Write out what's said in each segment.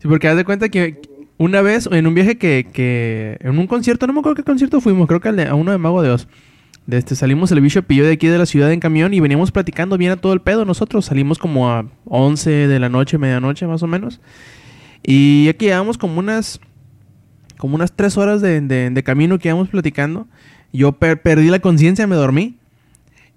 Sí, porque haz de cuenta que una vez en un viaje que, que en un concierto, no me acuerdo qué concierto fuimos, creo que al a uno de Mago de Oz. De este, salimos el bicho pillo de aquí de la ciudad en camión y veníamos platicando bien a todo el pedo. Nosotros salimos como a 11 de la noche, medianoche más o menos. Y aquí llevamos como unas como unas 3 horas de, de- camino que íbamos platicando. Yo per- perdí la conciencia, me dormí.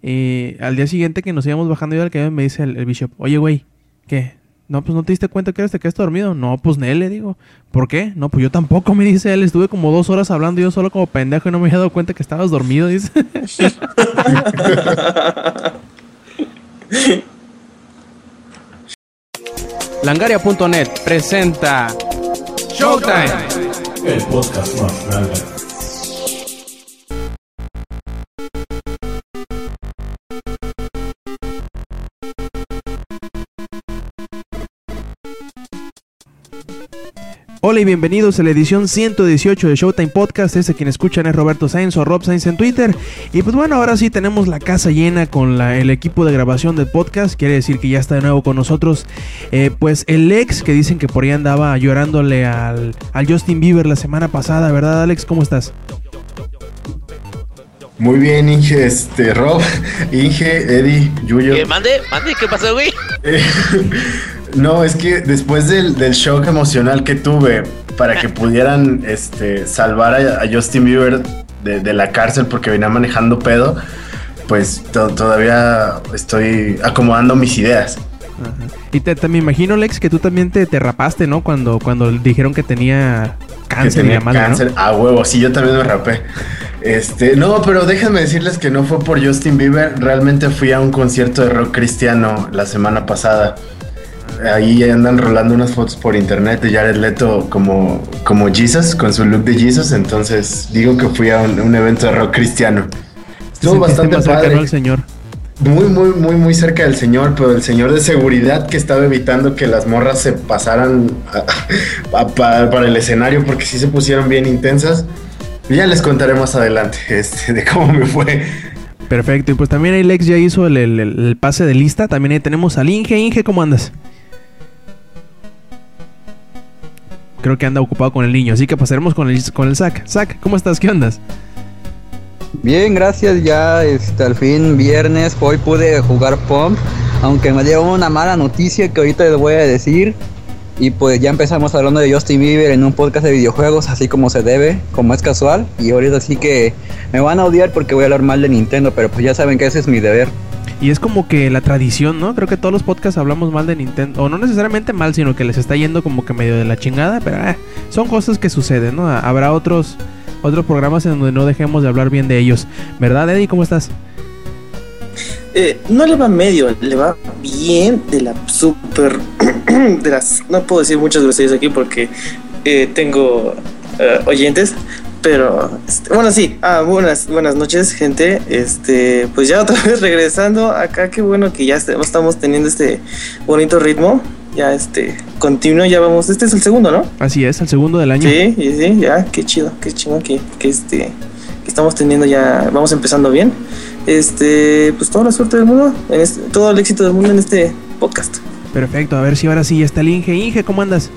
Y al día siguiente que nos íbamos bajando yo del camión me dice el bishop, oye güey, ¿qué? No, pues no te diste cuenta que eres te quedaste dormido. No, pues Nel, le digo. ¿Por qué? No, pues yo tampoco, me dice él. Estuve como dos horas hablando yo solo como pendejo y no me había dado cuenta que estabas dormido, dice. Langaria.net presenta Showtime. El podcast más grande. Hola y bienvenidos a la edición 118 de Showtime Podcast. Este quien escuchan es Roberto Sainz o Rob Sainz en Twitter. Y pues bueno, ahora sí tenemos la casa llena con la- el equipo de grabación del podcast. Quiere decir que ya está de nuevo con nosotros. eh, pues el ex que dicen que por ahí andaba llorándole al, al Justin Bieber la semana pasada, ¿verdad, Alex? ¿Cómo estás? Muy bien, Inge, este, Rob, Inge, Eddie, Yuyo. ¿Qué? ¿Mande? ¿Mande? ¿Qué pasó, güey? Eh, no, es que después del, del shock emocional que tuve para que pudieran este, salvar a, a Justin Bieber de, de la cárcel porque venía manejando pedo, pues to- todavía estoy acomodando mis ideas. Y te, te- me imagino, Alex, que tú también te, te rapaste, ¿no? Cuando, cuando dijeron que tenía Que cáncer y tenía madre, ¿no? cáncer. A huevo, sí, yo también me rapé. Este, no, pero déjenme decirles que no fue por Justin Bieber. Realmente fui a un concierto de rock cristiano la semana pasada. Ahí andan rolando unas fotos por internet de Jared Leto como, como Jesus, con su look de Jesus. Entonces digo que fui a un, un evento de rock cristiano. Estuvo bastante padre. al señor. Muy, muy, muy, muy cerca del señor, pero el señor de seguridad que estaba evitando que las morras se pasaran a- a- pa- para el escenario porque sí se pusieron bien intensas. Ya les contaré más adelante este, de cómo me fue. Perfecto, y pues también ahí Lex ya hizo el- el pase de lista. También ahí tenemos al Inge. Inge, ¿cómo andas? Creo que anda ocupado con el niño, así que pasaremos con el, con el Zac. Zac, ¿cómo estás? ¿Qué ondas? Bien, gracias. Ya este, al fin viernes, hoy pude jugar Pump, aunque me dio una mala noticia que ahorita les voy a decir. Y pues ya empezamos hablando de Justin Bieber en un podcast de videojuegos, así como se debe, como es casual. Y ahorita sí que me van a odiar porque voy a hablar mal de Nintendo, pero pues ya saben que ese es mi deber. Y es como que la tradición, ¿no? Creo que todos los podcasts hablamos mal de Nintendo. O no necesariamente mal, sino que les está yendo como que medio de la chingada. Pero eh, son cosas que suceden, ¿no? Habrá otros, otros programas en donde no dejemos de hablar bien de ellos. ¿Verdad, Eddie? ¿Cómo estás? Eh, no le va medio, le va bien de la super. de las. No puedo decir muchas groserías aquí porque eh, tengo eh, oyentes. Pero bueno, sí. Ah, buenas, buenas noches, gente. Este, pues ya otra vez regresando acá. Qué bueno que ya est- estamos teniendo este bonito ritmo. Ya este, continuo, ya vamos. Este es el segundo, ¿no? Así es, el segundo del año. Sí, sí, sí, ya, qué chido, qué chido que, que este que estamos teniendo ya, vamos empezando bien. Este, pues toda la suerte del mundo, en este- todo el éxito del mundo en este podcast. Perfecto, a ver si ahora sí ya está el Inge. Inge, ¿cómo andas?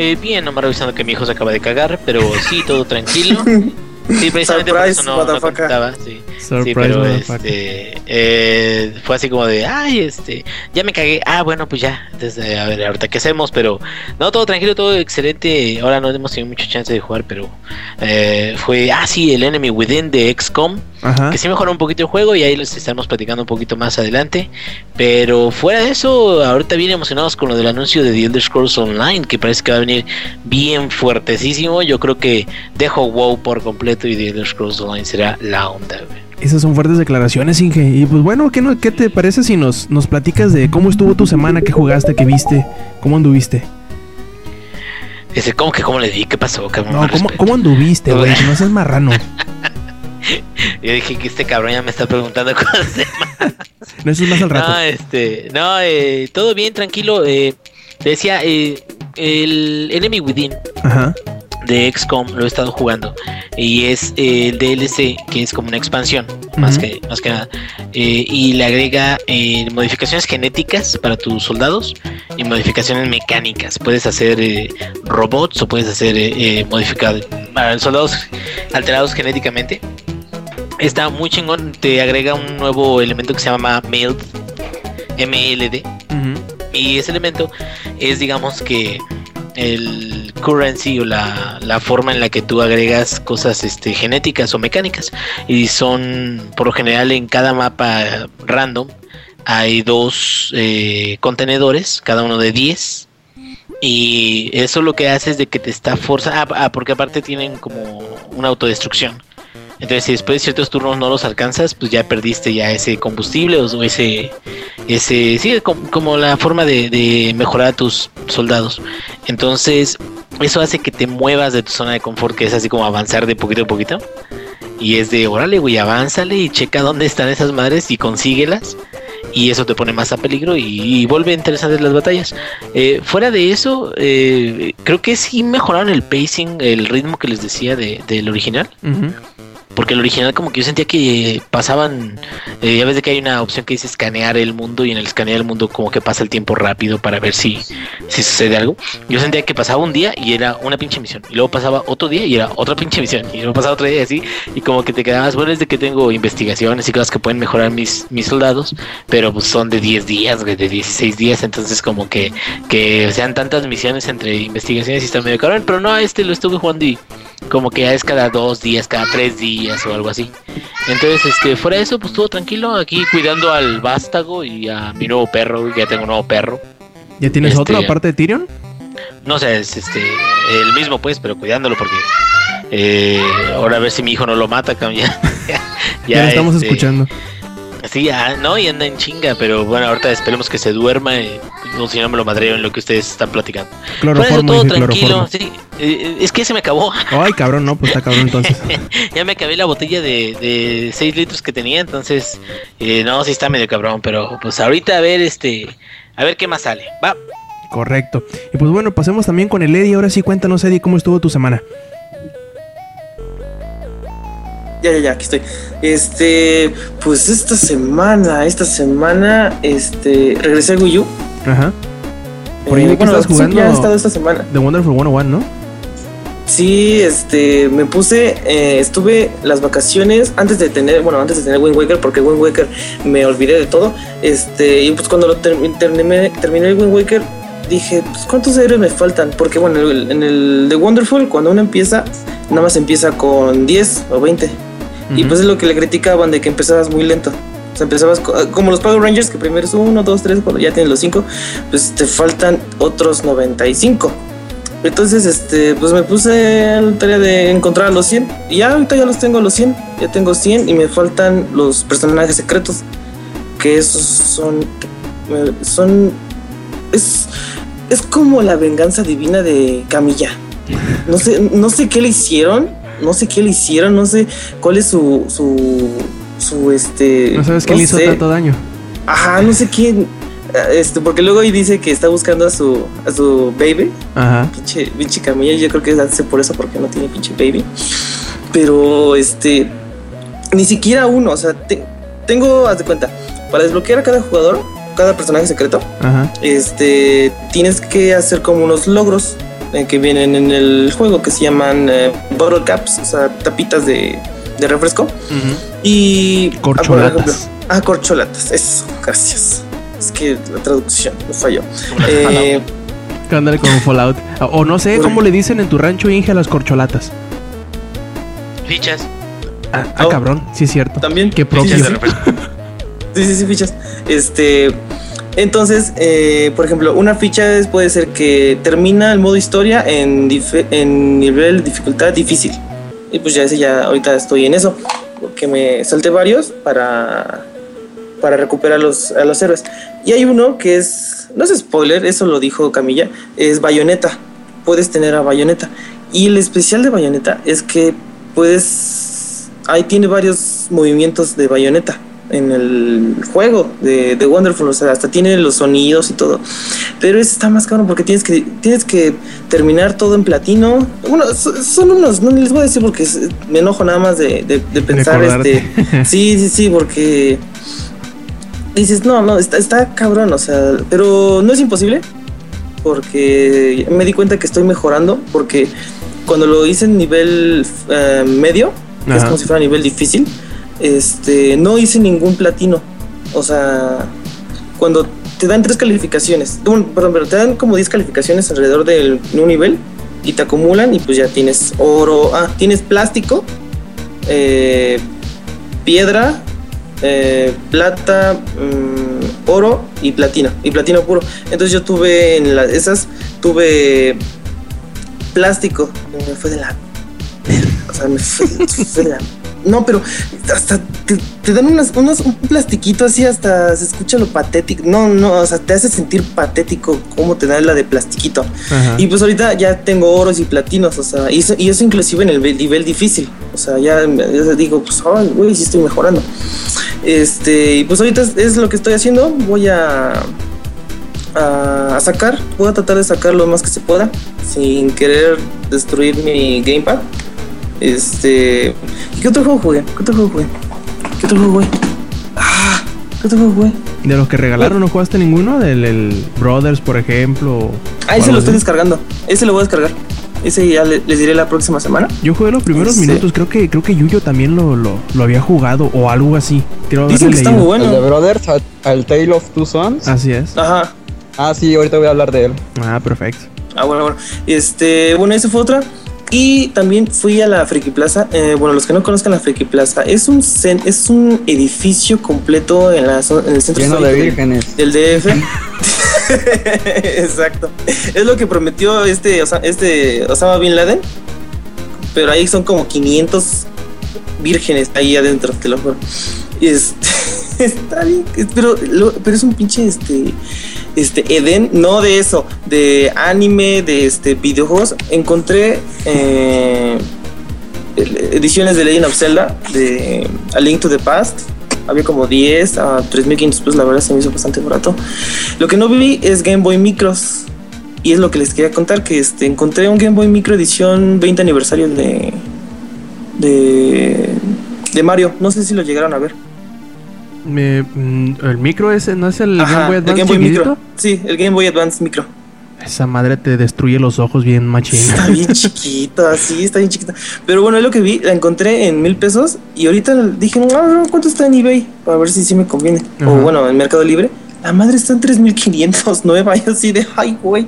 Eh, bien, nomás revisando que mi hijo se acaba de cagar, pero sí, todo tranquilo. Sí, precisamente por eso no, no contestaba, sí. Surprise, sí, pero este, eh, fue así como de, ay, este, ya me cagué, ah, bueno, pues ya, entonces, a ver, ahorita qué hacemos, pero no, todo tranquilo, todo excelente, ahora no hemos tenido mucha chance de jugar, pero eh, fue, ah, sí, el Enemy Within de XCOM, Ajá. que sí mejoró un poquito el juego y ahí les estaremos platicando un poquito más adelante, pero fuera de eso, ahorita bien emocionados con lo del anuncio de The Elder Scrolls Online, que parece que va a venir bien fuertecísimo, yo creo que dejo WoW por completo y The Elder Scrolls Online será la onda, güey. Esas son fuertes declaraciones, Inge. Y pues bueno, ¿qué, no- qué te parece si nos, nos platicas de cómo estuvo tu semana, qué jugaste, qué viste, cómo anduviste? Dice, ¿cómo que cómo le di? ¿Qué pasó? cabrón? No, ¿cómo, cómo anduviste, güey? No seas marrano. Yo dije que este cabrón ya me está preguntando cosas de No, eso es más al rato. No, este, no, eh, todo bien, tranquilo. Eh, te decía, eh, el Enemy Within Ajá. De XCOM, lo he estado jugando. Y es eh, el DLC, que es como una expansión, más, que, más que nada. Eh, y le agrega eh, modificaciones genéticas para tus soldados y modificaciones mecánicas. Puedes hacer robots o puedes hacer modificar para soldados alterados genéticamente. Está muy chingón. Te agrega un nuevo elemento que se llama MELD. MLD. Ujú. Y ese elemento es, digamos que, el currency o la, la forma en la que tú agregas cosas este, genéticas o mecánicas. Y son, por lo general, en cada mapa random hay dos eh, contenedores, cada uno de 10. Y eso lo que hace es de que te está forzando. Ah, ah, porque aparte tienen como una autodestrucción. Entonces, si después de ciertos turnos no los alcanzas, pues ya perdiste ya ese combustible o ese, ese, sí, com- como la forma de, de mejorar a tus soldados. Entonces, eso hace que te muevas de tu zona de confort, que es así como avanzar de poquito a poquito. Y es de, órale, güey, avánzale y checa dónde están esas madres y consíguelas. Y eso te pone más a peligro y, vuelve interesantes las batallas. Eh, fuera de eso, eh, creo que sí mejoraron el pacing, el ritmo que les decía de- del original. Ujú. Porque el original como que yo sentía que pasaban, eh, ya ves de que hay una opción que dice escanear el mundo y en el escanear el mundo como que pasa el tiempo rápido para ver si, si sucede algo. Yo sentía que pasaba un día y era una pinche misión. Y luego pasaba otro día y era otra pinche misión. Y luego pasaba otro día y así. Y como que te quedabas, bueno, es de que tengo investigaciones y cosas que pueden mejorar mis, mis soldados. Pero pues son de 10 días, de 16 días. Entonces como que, que sean tantas misiones entre investigaciones y está medio cabrón. Pero no, este lo estuve jugando y como que ya es cada dos días, cada tres días o algo así. Entonces, este, fuera de eso, pues estuvo tranquilo aquí cuidando al vástago y a mi nuevo perro, ya tengo un nuevo perro. ¿Ya tienes Este- otro aparte de Tyrion? No sé, es este, el mismo pues, pero cuidándolo porque eh, ahora a ver si mi hijo no lo mata, ya. Ya, lo estamos este, escuchando. Sí, ya, no, y anda en chinga, pero bueno, ahorita esperemos que se duerma, y, o si no me lo madreo en lo que ustedes están platicando. Cloroformo, todo tranquilo, sí. Eh, es que se me acabó. Ay, cabrón, no, pues está cabrón entonces. ya me acabé la botella de, de 6 litros que tenía, entonces, eh, no, sí está medio cabrón, pero pues ahorita a ver, este, a ver qué más sale. Va, Correcto. Y pues bueno, pasemos también con el Eddie. Ahora sí, cuéntanos, Eddie, cómo estuvo tu semana. Ya, ya, ya, aquí estoy. Este, pues esta semana, esta semana, este, regresé al Wii U. Ajá. Por ahí Eh, bueno, estás sí, jugando ya he estado esta semana. The Wonderful 101, ¿no? Sí, este, me puse, eh, estuve las vacaciones antes de tener, bueno, antes de tener Wind Waker, porque Wind Waker me olvidé de todo. Este, y pues cuando lo termi- terminé, terminé el Wind Waker, dije, pues cuántos héroes me faltan, porque bueno, en el, en el The Wonderful, cuando uno empieza, nada más empieza con 10 o 20. Y pues es lo que le criticaban de que empezabas muy lento. Empezabas co- como los Power Rangers, que primero es 1, 2, 3, cuando ya tienes los 5, pues te faltan otros 95. Entonces, este, pues me puse a la tarea de encontrar a los 100. Y ya ahorita ya los tengo a los 100. Ya tengo 100 y me faltan los personajes secretos. Que esos son. Son. Es. Es como la venganza divina de Camilla. No sé, no sé qué le hicieron. No sé qué le hicieron. No sé cuál es su. Su este. No sabes qué le hizo tanto daño. Ajá, no sé quién. eh, Este, porque luego ahí dice que está buscando a su. a su baby Ajá. pinche, pinche Camilla, yo creo que hace por eso porque no tiene pinche baby. Pero este, ni siquiera uno, o sea, te- tengo, haz de cuenta, para desbloquear a cada jugador, cada personaje secreto, Ajá. este, tienes que hacer como unos logros eh, que vienen en el juego que se llaman eh, bottle caps, o sea, tapitas de, de refresco. Y. Corcholatas. ejemplo, Ah, corcholatas, eso, gracias. Es que la traducción me falló. Eh, Que ándale con Fallout. O no sé, ¿cómo le dicen en tu rancho Inge a las corcholatas? fichas. Ah, ah, Oh. cabrón, sí es cierto. También. Qué propio. Sí, sí, sí, fichas. Este. Entonces, eh, por ejemplo, una ficha es- puede ser que termina el modo historia en, en nivel de dificultad difícil. Y pues ya ese ya ahorita estoy en eso. Que me salté varios para. Para recuperar los, a los héroes. Y hay uno que es. No es spoiler, eso lo dijo Camilla. Es bayoneta. Puedes tener a bayoneta. Y el especial de bayoneta es que puedes. Ahí tiene varios movimientos de bayoneta en el juego de, de Wonderful, o sea, hasta tiene los sonidos y todo. Pero ese está más caro porque tienes que, tienes que terminar todo en platino. Bueno, so- son unos, no les voy a decir porque es- me enojo nada más de, de- de pensar este. Sí, sí, sí, porque dices, no, no, está, está cabrón, o sea, pero no es imposible porque me di cuenta que estoy mejorando porque cuando lo hice en nivel eh, medio, que es como si fuera nivel difícil, este, no hice ningún platino. O sea, cuando te dan tres calificaciones, perdón, pero te dan como 10 calificaciones alrededor de un nivel y te acumulan y pues ya tienes oro, ah, tienes plástico, eh, piedra, eh, plata, mm, oro y platino, y platino puro. Entonces yo tuve en las esas, tuve plástico, me fue de la... O sea, me fue de la... No, pero hasta te, te dan unas, unos, un plastiquito así, hasta se escucha lo patético. No, no, o sea, te hace sentir patético cómo te dan la de plastiquito. Ajá. Y pues ahorita ya tengo oros y platinos, o sea, y eso, y eso inclusive en el ve- nivel difícil. O sea, ya, ya digo, pues, ay, güey, sí estoy mejorando. Este, y pues ahorita es, es lo que estoy haciendo. Voy a, a, a sacar, voy a tratar de sacar lo más que se pueda, sin querer destruir mi gamepad. Este, ¿y ¿qué otro juego jugué? ¿Qué otro juego jugué? ¿Qué otro juego jugué? Ah, ¿qué otro juego jugué? De los que regalaron, ¿no jugaste ninguno? Del el Brothers, por ejemplo. Ah, ese lo estoy así. descargando. Ese lo voy a descargar. Ese ya le- les diré la próxima semana. Yo jugué los primeros Sí. minutos, creo que creo que Yuyo también lo, lo, lo había jugado o algo así. Creo Dicen que está muy leído. El de bueno. Brothers, al, al Tale of Two Sons. Así es. Ajá. Ah, sí, ahorita voy a hablar de él. Ah, perfecto. Ah, bueno, bueno. Este, bueno, esa fue otra. Y también fui a la Friki Plaza. Eh, bueno, los que no conozcan la Friki Plaza, es un es un edificio completo en, la, en el centro Lleno de vírgenes. del DF. Exacto. Es lo que prometió este, Osa- este Osama Bin Laden. Pero ahí son como 500 vírgenes ahí adentro, te lo juro. Este, está bien, pero, lo- pero es un pinche este, este Eden, no de eso, de anime, de este videojuegos. Encontré eh, ediciones de Legend of Zelda, de A Link to the Past. Había como 10 a 3500 pesos, la verdad se me hizo bastante barato. Lo que no vi es Game Boy Micros. Y es lo que les quería contar, que este, encontré un Game Boy Micro edición 20 aniversario de, de, de Mario. No sé si lo llegaron a ver. Me- mm, el micro ese, ¿no es el Ajá, Game Boy el Advance Game Boy? Micro. Sí, el Game Boy Advance Micro. Esa madre te destruye los ojos bien machín. Está bien chiquita, sí, está bien chiquita. Pero bueno, es lo que vi, la encontré en mil pesos y ahorita dije, no, ¿cuánto está en eBay? Para ver si sí me conviene. Ajá. O bueno, en Mercado Libre. La madre está en 3500 nueva, y así de, ay, güey.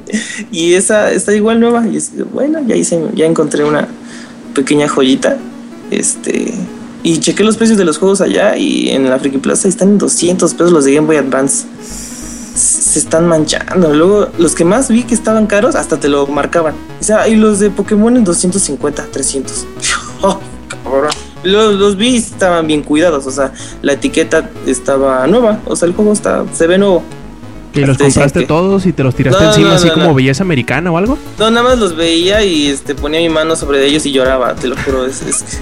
Y esa está igual nueva. Y es, bueno, ya hice, ya encontré una pequeña joyita. Este. Y chequé los precios de los juegos allá y en la Friki Plaza están en 200 pesos los de Game Boy Advance. Se están manchando. Luego, los que más vi que estaban caros, hasta te lo marcaban. O sea, y los de Pokémon en 250, 300. Oh, cabrón. Los, los vi y estaban bien cuidados. O sea, la etiqueta estaba nueva. O sea, el juego está, se ve nuevo. ¿Y los compraste que- todos y te los tiraste No, encima no, así como belleza americana o algo? No, nada más los veía y este ponía mi mano sobre ellos y lloraba, te lo juro. Es, es-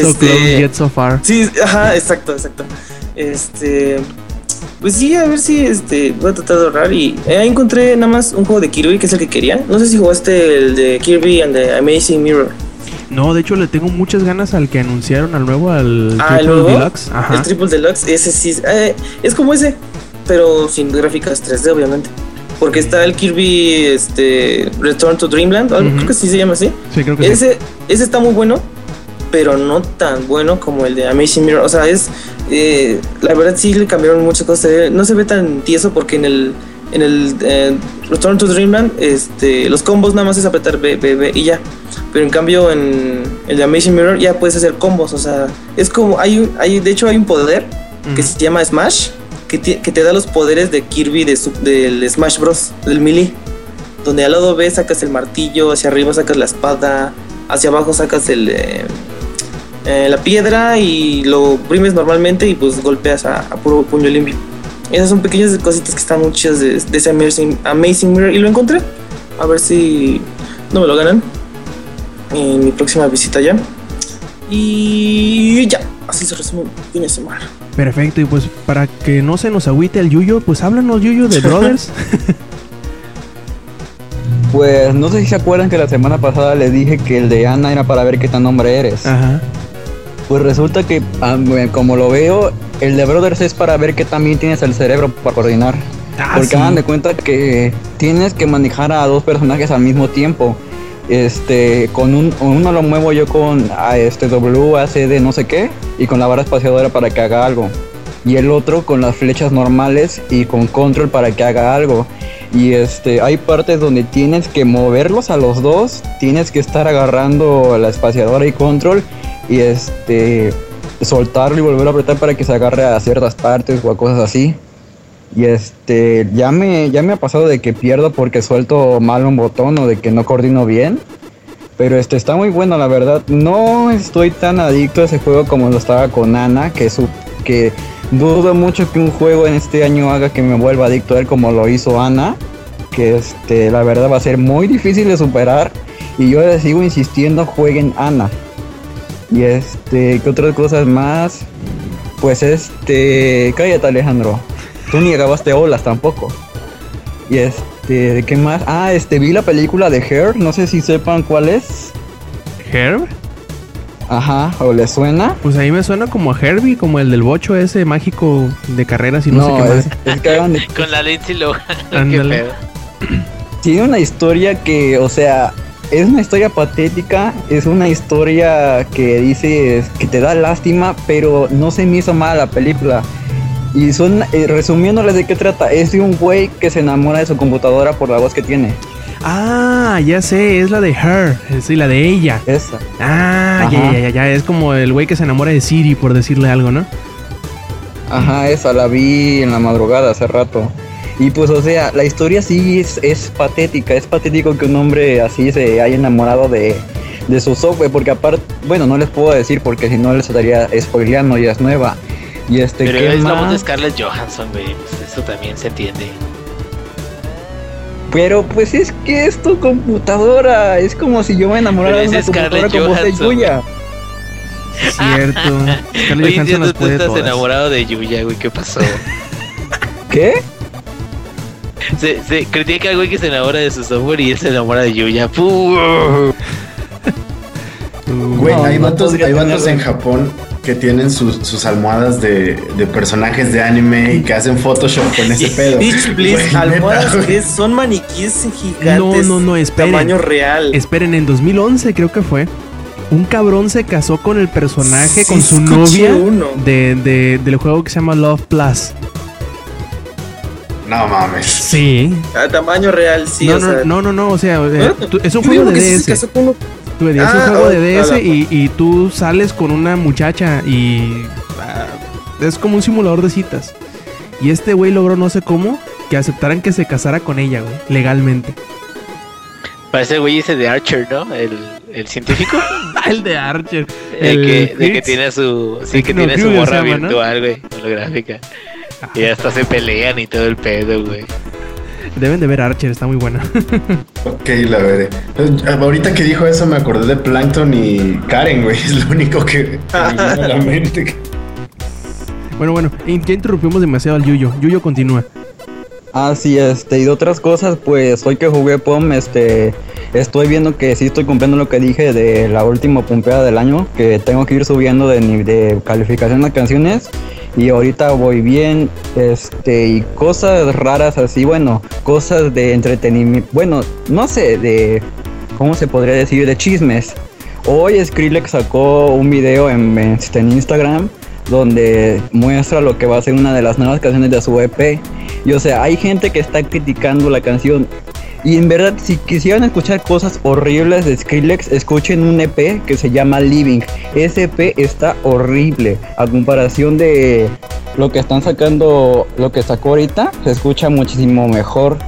So este, yet so far. Sí, ajá, exacto, exacto. Este. Pues sí, a ver si este, voy a tratar de ahorrar. Y eh, ahí encontré nada más un juego de Kirby, que es el que quería. No sé si jugaste el de Kirby and the Amazing Mirror. No, de hecho le tengo muchas ganas al que anunciaron al nuevo, al Ah, el Triple. Deluxe. Ajá. El Triple Deluxe, ese sí. eh, es como ese, pero sin gráficas 3D, obviamente. Porque está el Kirby este, Return to Dreamland, algo, creo que sí se llama así. Sí, creo que sí. Ese, ese está muy bueno, pero no tan bueno como el de Amazing Mirror. O sea, es. eh, la verdad, sí le cambiaron muchas cosas. Se ve- No se ve tan tieso porque en el. En el eh, Return to Dreamland, este, los combos nada más es apretar B, B, B y ya. Pero en cambio, en el de Amazing Mirror ya puedes hacer combos. O sea, es como. Hay, un- hay De hecho, hay un poder que se llama Smash. Que, te da los poderes de Kirby de su- del Smash Bros. Del Melee donde al lado B sacas el martillo, hacia arriba sacas la espada, hacia abajo sacas el, eh, eh, la piedra y lo oprimes normalmente y pues golpeas a, a puro puño limpio. Esas son pequeñas cositas que están muy chidas de, de ese Amazing, Amazing Mirror y lo encontré. A ver si no me lo ganan en mi próxima visita ya. Y ya. así se resume un fin de semana. Perfecto, y pues para que no se nos agüite el Yuyo, pues háblanos Yuyo de Brothers. Pues no sé si se acuerdan que la semana pasada les dije que el de Ana era para ver qué tan hombre eres. Ajá. Pues resulta que, ah, como lo veo, el de Brothers es para ver que también tienes el cerebro para coordinar. Ah, Porque sí. hagan de cuenta que tienes que manejar a dos personajes al mismo tiempo. Este, con un, uno lo muevo yo con a este WACD no sé qué y con la vara espaciadora para que haga algo. Y el otro con las flechas normales y con control para que haga algo. Y este, hay partes donde tienes que moverlos a los dos, tienes que estar agarrando la espaciadora y control y este soltarlo y volver a apretar para que se agarre a ciertas partes o a cosas así. Y este, ya me, ya me ha pasado de que pierdo porque suelto mal un botón o de que no coordino bien. Pero este está muy bueno, la verdad. No estoy tan adicto a ese juego como lo estaba con Ana, que su, que dudo mucho que un juego en este año haga que me vuelva adicto a él como lo hizo Ana. Que este, la verdad va a ser muy difícil de superar. Y yo les sigo insistiendo, jueguen Ana. Y este, ¿qué otras cosas más? Pues este, cállate Alejandro. Tú ni acabaste olas tampoco. Y este, ¿de qué más? Ah, este, vi la película de Her, no sé si sepan cuál es. ¿Herb? Ajá, o les suena. Pues ahí me suena como a Herbie, como el del bocho ese mágico de carreras y no, sé qué más. es, es que hagan de- Con la Lindsay Lohan. Tiene una historia que, o sea, es una historia patética, es una historia que dices que te da lástima, pero no se me hizo mal la película. Y son, eh, resumiéndoles de qué trata, es de un güey que se enamora de su computadora por la voz que tiene. Ah, ya sé, es la de Her, sí, la de ella. Esa. Ah, ya, ya, ya, ya, es como el güey que se enamora de Siri, por decirle algo, ¿no? Ajá, esa la vi en la madrugada hace rato. Y pues, o sea, la historia sí es, es patética. Es patético que un hombre así se haya enamorado de, de su software. Porque aparte, bueno, no les puedo decir porque si no les estaría spoileando, ya es nueva. Y este, Pero ¿qué es la voz de? Scarlett Johansson, güey. Pues eso también se entiende. Pero pues es que es tu computadora. Es como si yo me enamorara Pero de una computadora Scarlett como de Johansson, Yuya. Cierto. Scarlett Oye, Johansson tú estás todas. enamorado de Yuya, güey. ¿Qué pasó? ¿Qué? Se, se critica al güey que se enamora de su software y él se enamora de Yuya. Güey, No, hay vatos, hay vatos en Japón que tienen sus, sus almohadas de, de personajes de anime y que hacen Photoshop con ese pedo. Bitch, please, Güey, neta, almohadas güey. que son maniquíes gigantes. No, no, no, esperen. Tamaño real. Esperen, en 2011 creo que fue. Un cabrón se casó con el personaje, Sí, con su novia uno. de, de- del juego que se llama Love Plus. No mames. Sí. A tamaño real, sí. no, o no, sea, no, no, no, o sea, eh, ¿Eh? tú- es un juego de DS. se casó con uno- Tú, es un Ah, juego oh, de DS y, y tú sales con una muchacha y ah, es como un simulador de citas. Y este güey logró no sé cómo que aceptaran que se casara con ella, güey, legalmente. Parece el güey ese de Archer, ¿no? El, el científico. el de Archer. El, El que, de que tiene su. Sí, que no, tiene su morra llama, ¿no? virtual, güey. Holográfica. Y hasta se pelean y todo el pedo, güey. Deben de ver Archer, está muy buena. Ok, la veré. Eh, Ahorita que dijo eso me acordé de Plankton y Karen, güey. Es lo único que me vino a la mente. bueno, bueno, ya interrumpimos demasiado al Yuyo. Yuyo continúa. Ah, sí, este, y de otras cosas, pues hoy que jugué POM, este, estoy viendo que sí estoy cumpliendo lo que dije de la última pumpeada del año, que tengo que ir subiendo de, de calificación las canciones, y ahorita voy bien, este, y cosas raras así, bueno, cosas de entretenimiento, bueno, no sé, de, ¿cómo se podría decir? De chismes. Hoy Skrillex sacó un video en, este, en Instagram donde muestra lo que va a ser una de las nuevas canciones de su EP. Y o sea, hay gente que está criticando la canción. Y en verdad, si quisieran escuchar cosas horribles de Skrillex, escuchen un EP que se llama Living. Ese EP está horrible. A comparación de lo que están sacando, lo que sacó ahorita, se escucha muchísimo mejor.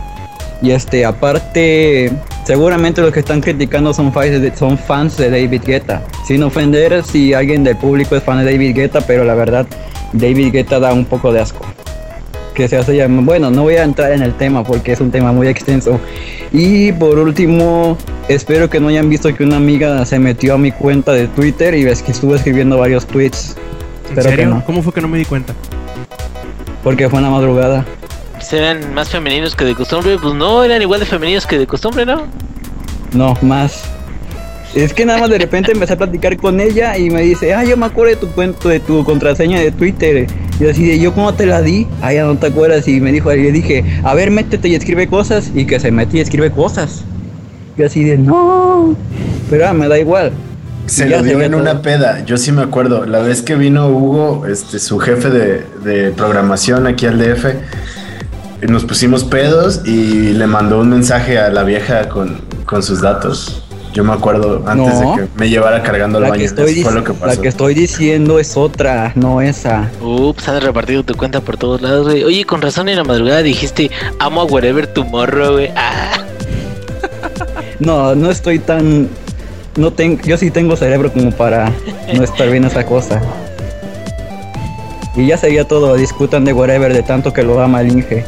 Y este, aparte, seguramente los que están criticando son fans de, son fans de David Guetta. Sin ofender si alguien del público es fan de David Guetta, pero la verdad, David Guetta da un poco de asco. Que se hace llamar. Bueno, no voy a entrar en el tema porque es un tema muy extenso. Y por último, espero que no hayan visto que una amiga se metió a mi cuenta de Twitter y ves que estuve escribiendo varios tweets ¿En Espero que no. ¿Cómo fue que no me di cuenta? Porque fue en la madrugada. ¿Serán más femeninos que de costumbre? Pues no, eran igual de femeninos que de costumbre, ¿no? No, más. Es que nada más de repente empecé a platicar con ella y me dice, ah, yo me acuerdo de tu cuento, de tu contraseña de Twitter. Y yo así de, ¿yo cómo te la di? Ah, ya no te acuerdas. Y me dijo, y le dije, a ver, métete y escribe cosas. Y que se mete y escribe cosas. Y así de, no. Pero ah, me da igual. Se lo dio en todo. una peda, yo sí me acuerdo. La vez que vino Hugo, este, su jefe de, de programación aquí al DF, nos pusimos pedos y le mandó un mensaje a la vieja con, con sus datos. Yo me acuerdo antes No. de que me llevara cargando al La baño. que, estoy fue lo que la pasó. que estoy diciendo es otra, no esa. Ups, han repartido tu cuenta por todos lados, güey. Oye, con razón en la madrugada dijiste, amo a wherever tomorrow, güey. Ah. No, no estoy tan. No tengo, yo sí tengo cerebro como para no estar viendo esa cosa. Y ya sería todo, discutan de whatever de tanto que lo ama el Inge.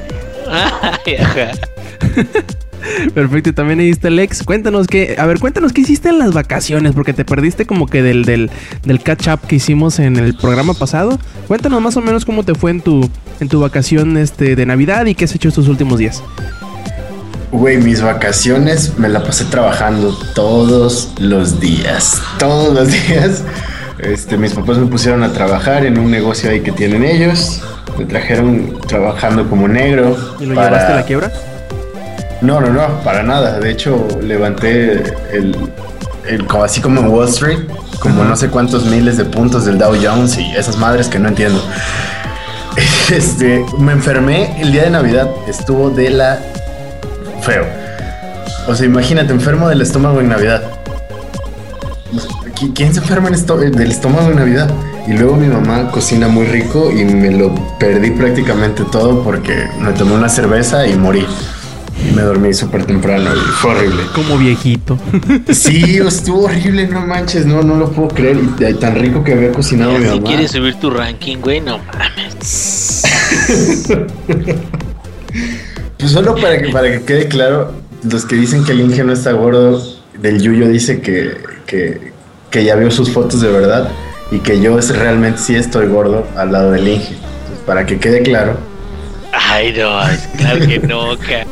Ay, ajá. Perfecto, y también ahí está Lex. Cuéntanos qué, a ver, cuéntanos qué hiciste en las vacaciones, porque te perdiste como que del, del, del catch up que hicimos en el programa pasado. Cuéntanos más o menos cómo te fue en tu, en tu vacación este, de Navidad y qué has hecho estos últimos días. Güey, mis vacaciones me la pasé trabajando todos los días. Todos los días. Este, mis papás me pusieron a trabajar en un negocio ahí que tienen ellos. Me trajeron trabajando como negro. ¿Y lo para- llevaste a la quiebra? No, no, no, para nada. De hecho, levanté el, el- como- así como en Wall Street, como no sé cuántos miles de puntos del Dow Jones y esas madres que no entiendo. Este, me enfermé el día de Navidad. Estuvo de la feo. O sea, imagínate, enfermo del estómago en Navidad. ¿Qui- ¿Quién se enferma del estómago en Navidad? Y luego mi mamá cocina muy rico y me lo perdí prácticamente todo porque me tomé una cerveza y morí. Y me dormí súper temprano y fue horrible. Como viejito. Sí, estuvo horrible, no manches, no, no lo puedo creer. Y tan rico que había cocinado mi si mamá. quieres subir tu ranking, güey, no mames. Pues solo para que, para que quede claro, los que dicen que el Inge no está gordo, del Yuyo dice que, que, que ya vio sus fotos de verdad y que yo es- realmente sí estoy gordo al lado del Inge. Entonces, para que quede claro, Ay, no, claro que no, ca.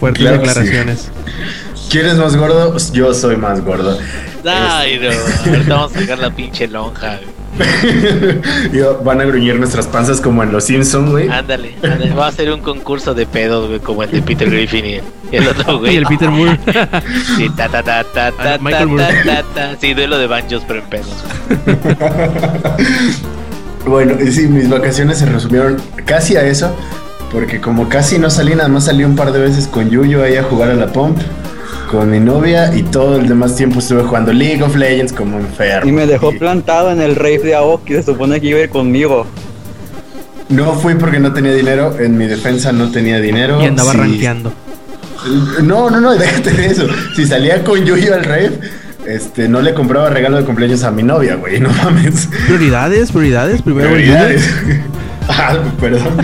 Fuertes Claro sí. declaraciones. ¿quién es más gordo? Yo soy más gordo. Ay, no. Ahorita vamos a sacar la pinche lonja, van a gruñir nuestras panzas como en los Simpsons, güey. Ándale, ándale. Va a ser un concurso de pedos, güey, como el de Peter Griffin y el, y el otro, güey. Y el Peter Moore. Sí, ta, ta, ta, ta, ta, Ah, Michael ta, Moore. ta, ta, ta. Sí, duelo de banjos, pero en pedos. Bueno, y sí, mis vacaciones se resumieron casi a eso, porque como casi no salí, nada más salí un par de veces con Yuyo ahí a jugar a la Pomp, con mi novia, y todo el demás tiempo estuve jugando League of Legends como enfermo. Y me dejó plantado en el rave de Aoki, se supone que iba a ir conmigo. No fui porque no tenía dinero, en mi defensa no tenía dinero. Y andaba Sí. rankeando. No, no, no, déjate de eso. Si salía con Yuyo al rave, este, no le compraba regalo de cumpleaños a mi novia, güey, no mames. Prioridades, prioridades. Primero el Prioridades. ah, perdón.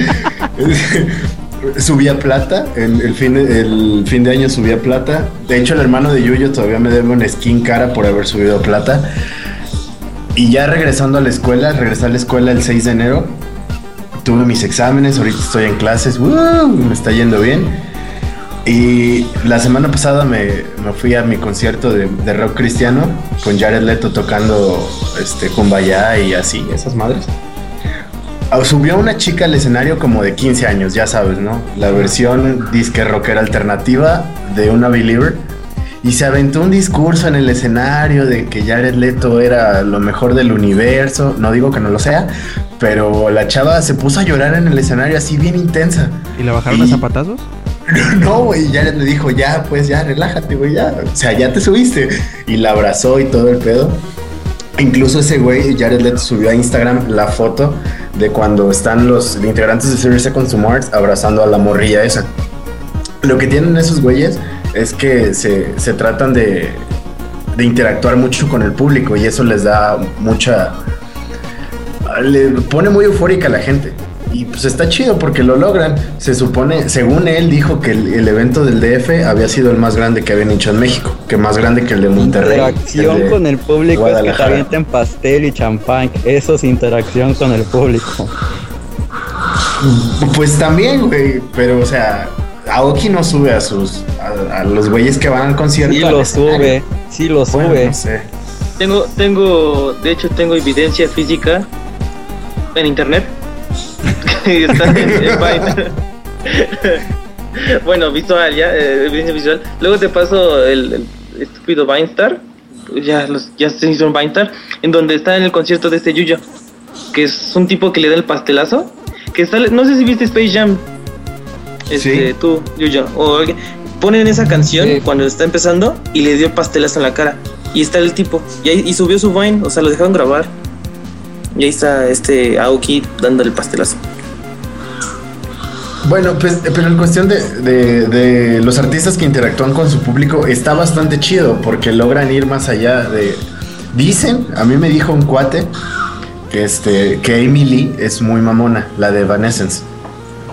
subía plata, el, fin de, el fin de año subía plata. De hecho, el hermano de Yuyo todavía me debe una skin cara por haber subido plata. Y ya regresando a la escuela, regresé a la escuela el 6 de enero. Tuve mis exámenes, ahorita estoy en clases, ¡woo! me está yendo bien. Y la semana pasada me, me fui a mi concierto de, de rock cristiano con Jared Leto tocando este Kumbaya y así, esas madres. Subió una chica al escenario como de 15 años, ya sabes, ¿no? La versión disque rockera alternativa de una Believer. Y se aventó un discurso en el escenario de que Jared Leto era lo mejor del universo. No digo que no lo sea, pero la chava se puso a llorar en el escenario así bien intensa. ¿Y la bajaron Y- a zapatazos? No, güey, Jared me dijo, ya, pues ya, relájate, güey, ya. O sea, ya te subiste. Y la abrazó y todo el pedo. Incluso ese güey, Jared Leto, subió a Instagram la foto de cuando están los integrantes de 30 Seconds to abrazando a la morrilla esa. Lo que tienen esos güeyes es que se, se tratan de, de interactuar mucho con el público y eso les da mucha... Le pone muy eufórica a la gente. Y pues está chido porque lo logran. Se supone, según él dijo que el, el evento del DF había sido el más grande que habían hecho en México, que más grande que el de Monterrey. Interacción el de con el público es que te avienten pastel y champán. Eso es interacción con el público. Pues también, güey, pero o sea, Aoki no sube a sus a, a los güeyes que van al concierto. Sí lo sube, sí lo Bueno, sube. no sé. Tengo, tengo, de hecho tengo evidencia física en internet. que está en, en Vine. bueno, visual, ya, eh, evidencia visual. Luego te paso el, el estúpido Vinestar. Ya, los, ya se hizo un Vinestar. En donde está en el concierto de este Yuya. Que es un tipo que le da el pastelazo. Que está, no sé si viste Space Jam. Este, Sí. tú, Yuya. O alguien. Ponen esa canción Sí. cuando está empezando y le dio el pastelazo en la cara. Y está el tipo. Y, ahí- y subió su Vine, o sea, lo dejaron grabar. Y ahí está este Aoki dando el pastelazo. Bueno, pues, pero en cuestión de, de- los artistas que interactúan con su público está bastante chido porque logran ir más allá de. Dicen, a mí me dijo un cuate que este que Amy Lee es muy mamona, la de Evanescence,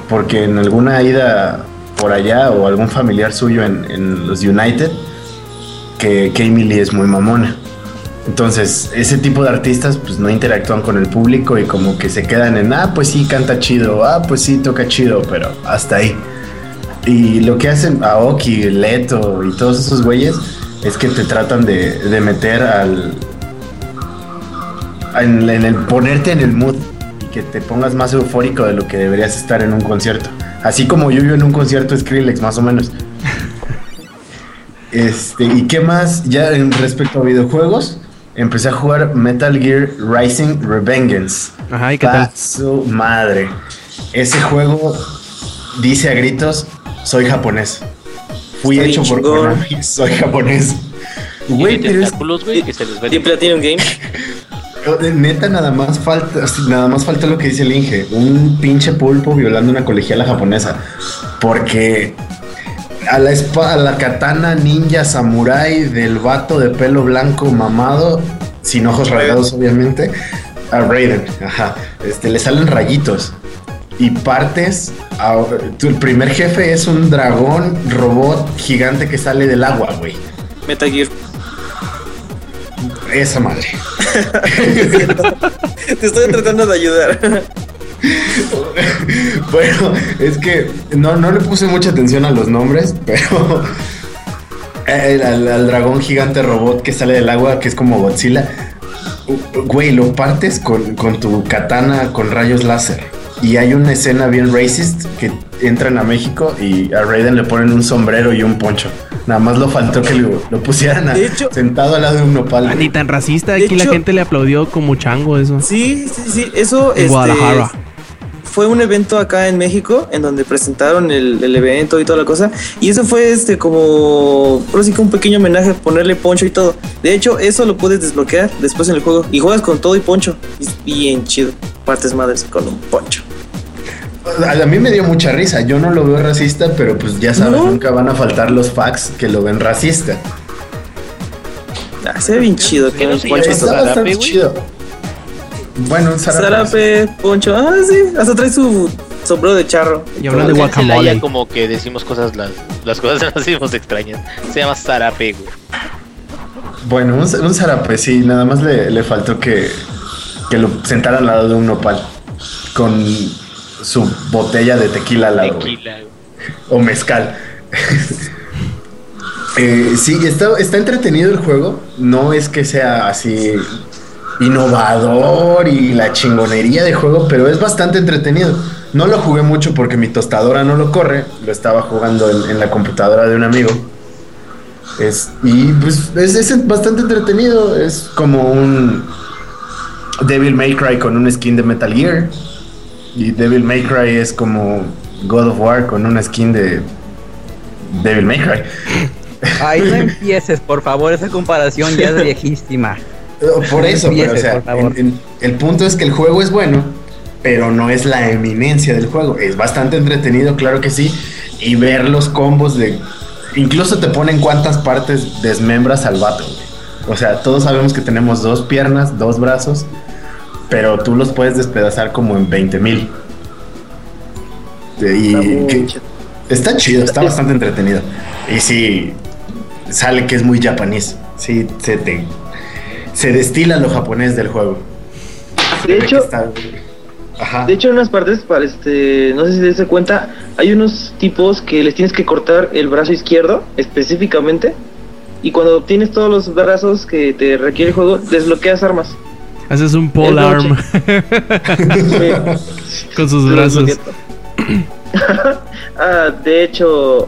porque en alguna ida por allá o algún familiar suyo en, en los United que, que Amy Lee es muy mamona. Entonces, ese tipo de artistas pues no interactúan con el público y como que se quedan en, ah, pues sí, canta chido, ah, pues sí, toca chido, pero hasta ahí. Y lo que hacen Aoki, Leto y todos esos güeyes es que te tratan de, de meter al... En, en el ponerte en el mood y que te pongas más eufórico de lo que deberías estar en un concierto. Así como yo vivo en un concierto Skrillex, más o menos. Este, ¿y qué más? Ya en respecto a videojuegos, empecé a jugar Metal Gear Rising Revengeance. Ajá, ¿y qué tal? su madre. Ese juego dice a gritos, soy japonés. Fui hecho por. Konami, soy japonés. Güey, Güey, tentáculos, que se les Y ven. Platinum Game. de neta nada más falta, nada más falta lo que dice el Inge, un pinche pulpo violando una colegiala japonesa. Porque a la espada, a la katana ninja samurai del vato de pelo blanco mamado, sin ojos rasgados obviamente, a Raiden, ajá, este, le salen rayitos y partes. a- tu- el primer jefe es un dragón robot gigante que sale del agua, güey. Metal Gear. Esa madre. Te estoy tratando de ayudar. bueno, es que no, no le puse mucha atención a los nombres, pero el- al, al dragón gigante robot que sale del agua, que es como Godzilla, güey, lo partes con, con tu katana con rayos láser. Y hay una escena bien racist que entran a México y a Raiden le ponen un sombrero y un poncho. Nada más lo faltó que lo, lo pusieran a- hecho- sentado al lado de un nopal. Ah, ni tan racista. Aquí la gente le aplaudió como chango eso. Sí, sí, sí. Eso En este, Guadalajara. Fue un evento acá en México en donde presentaron el, el evento y toda la cosa. Y eso fue este como sí que un pequeño homenaje, ponerle poncho y todo. De hecho, eso lo puedes desbloquear después en el juego. Y juegas con todo y poncho. Y es bien chido. Partes madres con un poncho. A mí me dio mucha risa. Yo no lo veo racista, pero pues ya sabes, No. nunca van a faltar los facts que lo ven racista. Ah, se ve bien chido ¿Qué con no poncho. Está bastante güey? chido. Bueno, un zarape. Zarape, poncho. Ah, sí. Hasta trae su sombrero de charro. Y hablan de En guacamole. Como que decimos cosas, las, las cosas las decimos extrañas. Se llama zarape, güey. Bueno, un, un zarape, sí. Nada más le, le faltó que, que lo sentaran al lado de un nopal. Con su botella de tequila al lado. Tequila, güey. O mezcal. Eh, sí, está, está entretenido el juego. No es que sea así innovador y la chingonería de juego, pero es bastante entretenido. No lo jugué mucho porque mi tostadora no lo corre. Lo estaba jugando en, en la computadora de un amigo. Es, y pues es, es bastante entretenido. Es como un Devil May Cry con un skin de Metal Gear. Y Devil May Cry es como God of War con una skin de Devil May Cry. Ahí no empieces, por favor, esa comparación ya es viejísima. Eh, Por eso, pero, o sea, en- en- el punto es que el juego es bueno, pero no es la eminencia del juego. Es bastante entretenido, claro que sí. Y ver los combos de. Incluso te ponen cuántas partes desmembras al vato. O sea, todos sabemos que tenemos dos piernas, dos brazos, pero tú los puedes despedazar como en 20 mil. Y que- está chido, está bastante entretenido. Y sí, sale que es muy japonés. Sí, se, te- se destila lo japonés del juego. De hecho, está- Ajá. De hecho, en unas partes, para este, no sé si te das cuenta, hay unos tipos que les tienes que cortar el brazo izquierdo específicamente. Y cuando obtienes todos los brazos que te requiere el juego, desbloqueas armas. Haces un pole arm con sus brazos. ah, de hecho,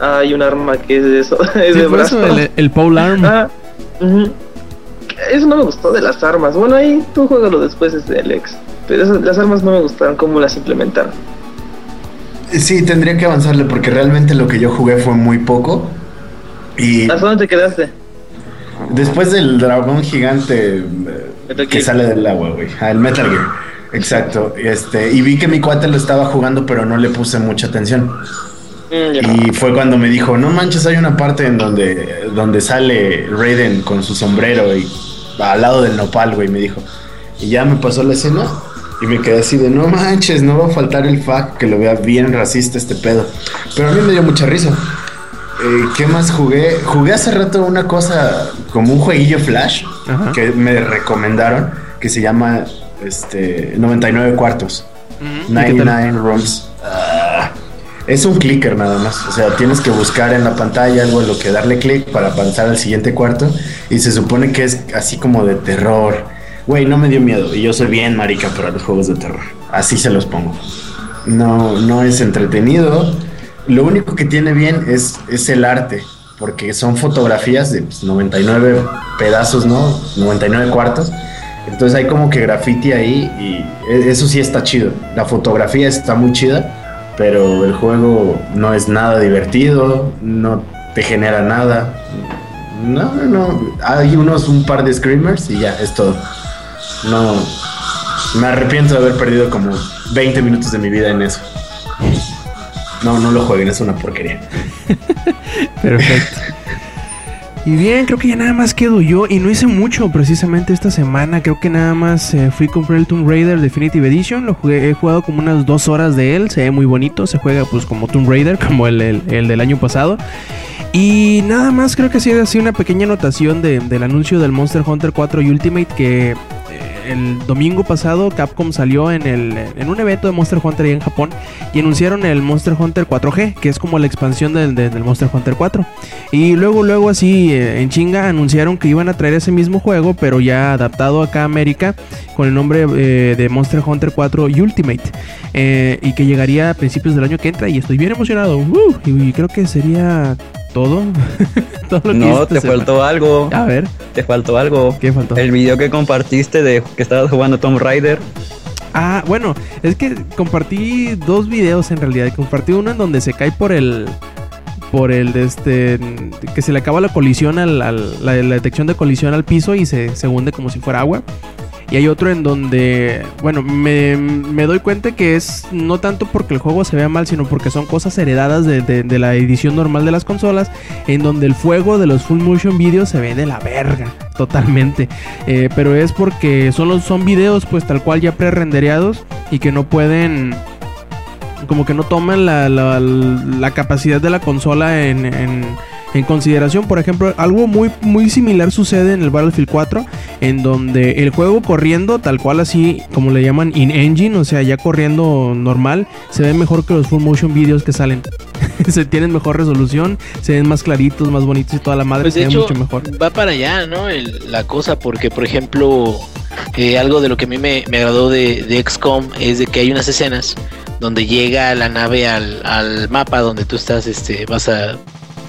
hay un arma que es de eso, es Sí, de brazo. eso el, el pole arm. Ah. Eso no me gustó de las armas. Bueno, ahí tú juégalo después, es del ex. Pero esas- las armas no me gustaron cómo las implementaron. Sí, tendría que avanzarle porque realmente lo que yo jugué fue muy poco. Y ¿Hasta dónde te quedaste? después del dragón gigante eh, que sale del agua, güey. Ah, el Metal Gear. Exacto. Este, y vi que mi cuate lo estaba jugando, pero no le puse mucha atención. Mm. Y fue cuando me dijo, no manches, hay una parte en donde, donde sale Raiden con su sombrero y al lado del nopal, güey, me dijo. Y ya me pasó la escena y me quedé así de, no manches, no va a faltar el fact que lo vea bien racista este pedo. Pero a mí me dio mucha risa. Eh, ¿Qué más jugué? Jugué hace rato una cosa como un jueguillo flash Ajá. que me recomendaron que se llama este 99 cuartos. ¿Y qué tal? 99 rooms. Ah, es un clicker nada más. O sea, tienes que buscar en la pantalla algo en lo que darle clic para avanzar al siguiente cuarto. Y se supone que es así como de terror. Güey, no me dio miedo. Y yo soy bien marica para los juegos de terror. Así se los pongo. No, no es entretenido. Lo único que tiene bien es, es el arte. Porque son fotografías de pues, 99 pedazos, ¿no? 99 cuartos. Entonces hay como que graffiti ahí y e- eso sí está chido. La fotografía está muy chida, pero el juego no es nada divertido, no te genera nada. No, no. Hay unos, un par de screamers y ya, es todo. No, me arrepiento de haber perdido como 20 minutos de mi vida en eso. No, no lo jueguen, es una porquería. Perfecto. Y bien, creo que ya nada más quedo yo. Y no hice mucho precisamente esta semana. Creo que nada más eh, fui a comprar el Tomb Raider Definitive Edition. Lo jugué, he jugado como unas dos horas de él. Se ve muy bonito. Se juega pues como Tomb Raider, como el, el- el del año pasado. Y nada más creo que sí así una pequeña anotación de- del anuncio del Monster Hunter 4 Ultimate que el domingo pasado Capcom salió en, el, en un evento de Monster Hunter en Japón y anunciaron el Monster Hunter 4G, que es como la expansión del, del- Monster Hunter 4. Y luego, luego así eh, en chinga anunciaron que iban a traer ese mismo juego, pero ya adaptado acá a América con el nombre eh, de Monster Hunter 4 Ultimate. eh, y que llegaría a principios del año que entra y estoy bien emocionado. ¡Uh! y creo que sería todo. todo lo que No, te faltó algo. A ver, Te faltó algo. ¿qué faltó? El video que compartiste de que estabas jugando Tomb Raider. Ah, bueno, es que compartí dos videos en realidad. Compartí uno en donde se cae por el. Por el de este. Que se le acaba la colisión al. al- la, la detección de colisión al piso y se, se hunde como si fuera agua. Y hay otro en donde. Bueno, me, me doy cuenta que es no tanto porque el juego se vea mal, sino porque son cosas heredadas de, de- la edición normal de las consolas. En donde el fuego de los full motion videos se ve de la verga. Totalmente. Eh, pero es porque son, los, son videos pues tal cual ya pre-rendereados y que no pueden como que no toman la, la- capacidad de la consola en- en consideración. Por ejemplo, algo muy, muy similar sucede en el Battlefield 4, en donde el juego corriendo, tal cual así como le llaman in-engine, o sea, ya corriendo normal, se ve mejor que los full motion videos que salen. se tienen mejor resolución, se ven más claritos, más bonitos y toda la madre Pues se ve hecho, mucho mejor. va para allá, ¿no? El- la cosa, porque por ejemplo, eh, algo de lo que a mí me, me agradó de, de XCOM es de que hay unas escenas donde llega la nave al, al mapa donde tú estás, este, vas a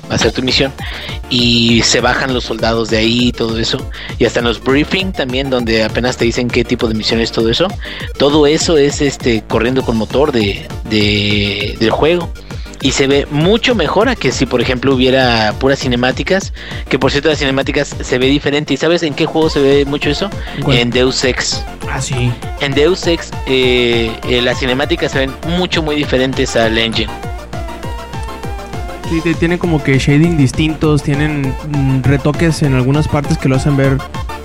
hacer tu misión y se bajan los soldados de ahí y todo eso. Y hasta en los briefing también, donde apenas te dicen qué tipo de misión es todo eso. Todo eso es este corriendo con motor de, de- del juego. Y se ve mucho mejor a que si, por ejemplo, hubiera puras cinemáticas. Que por cierto, las cinemáticas se ve diferente. ¿Y sabes en qué juego se ve mucho eso? En Deus Ex. Ah, sí. En Deus Ex, eh, eh, las cinemáticas se ven mucho, muy diferentes al engine. Tienen como que shading distintos, tienen mm, retoques en algunas partes que lo hacen ver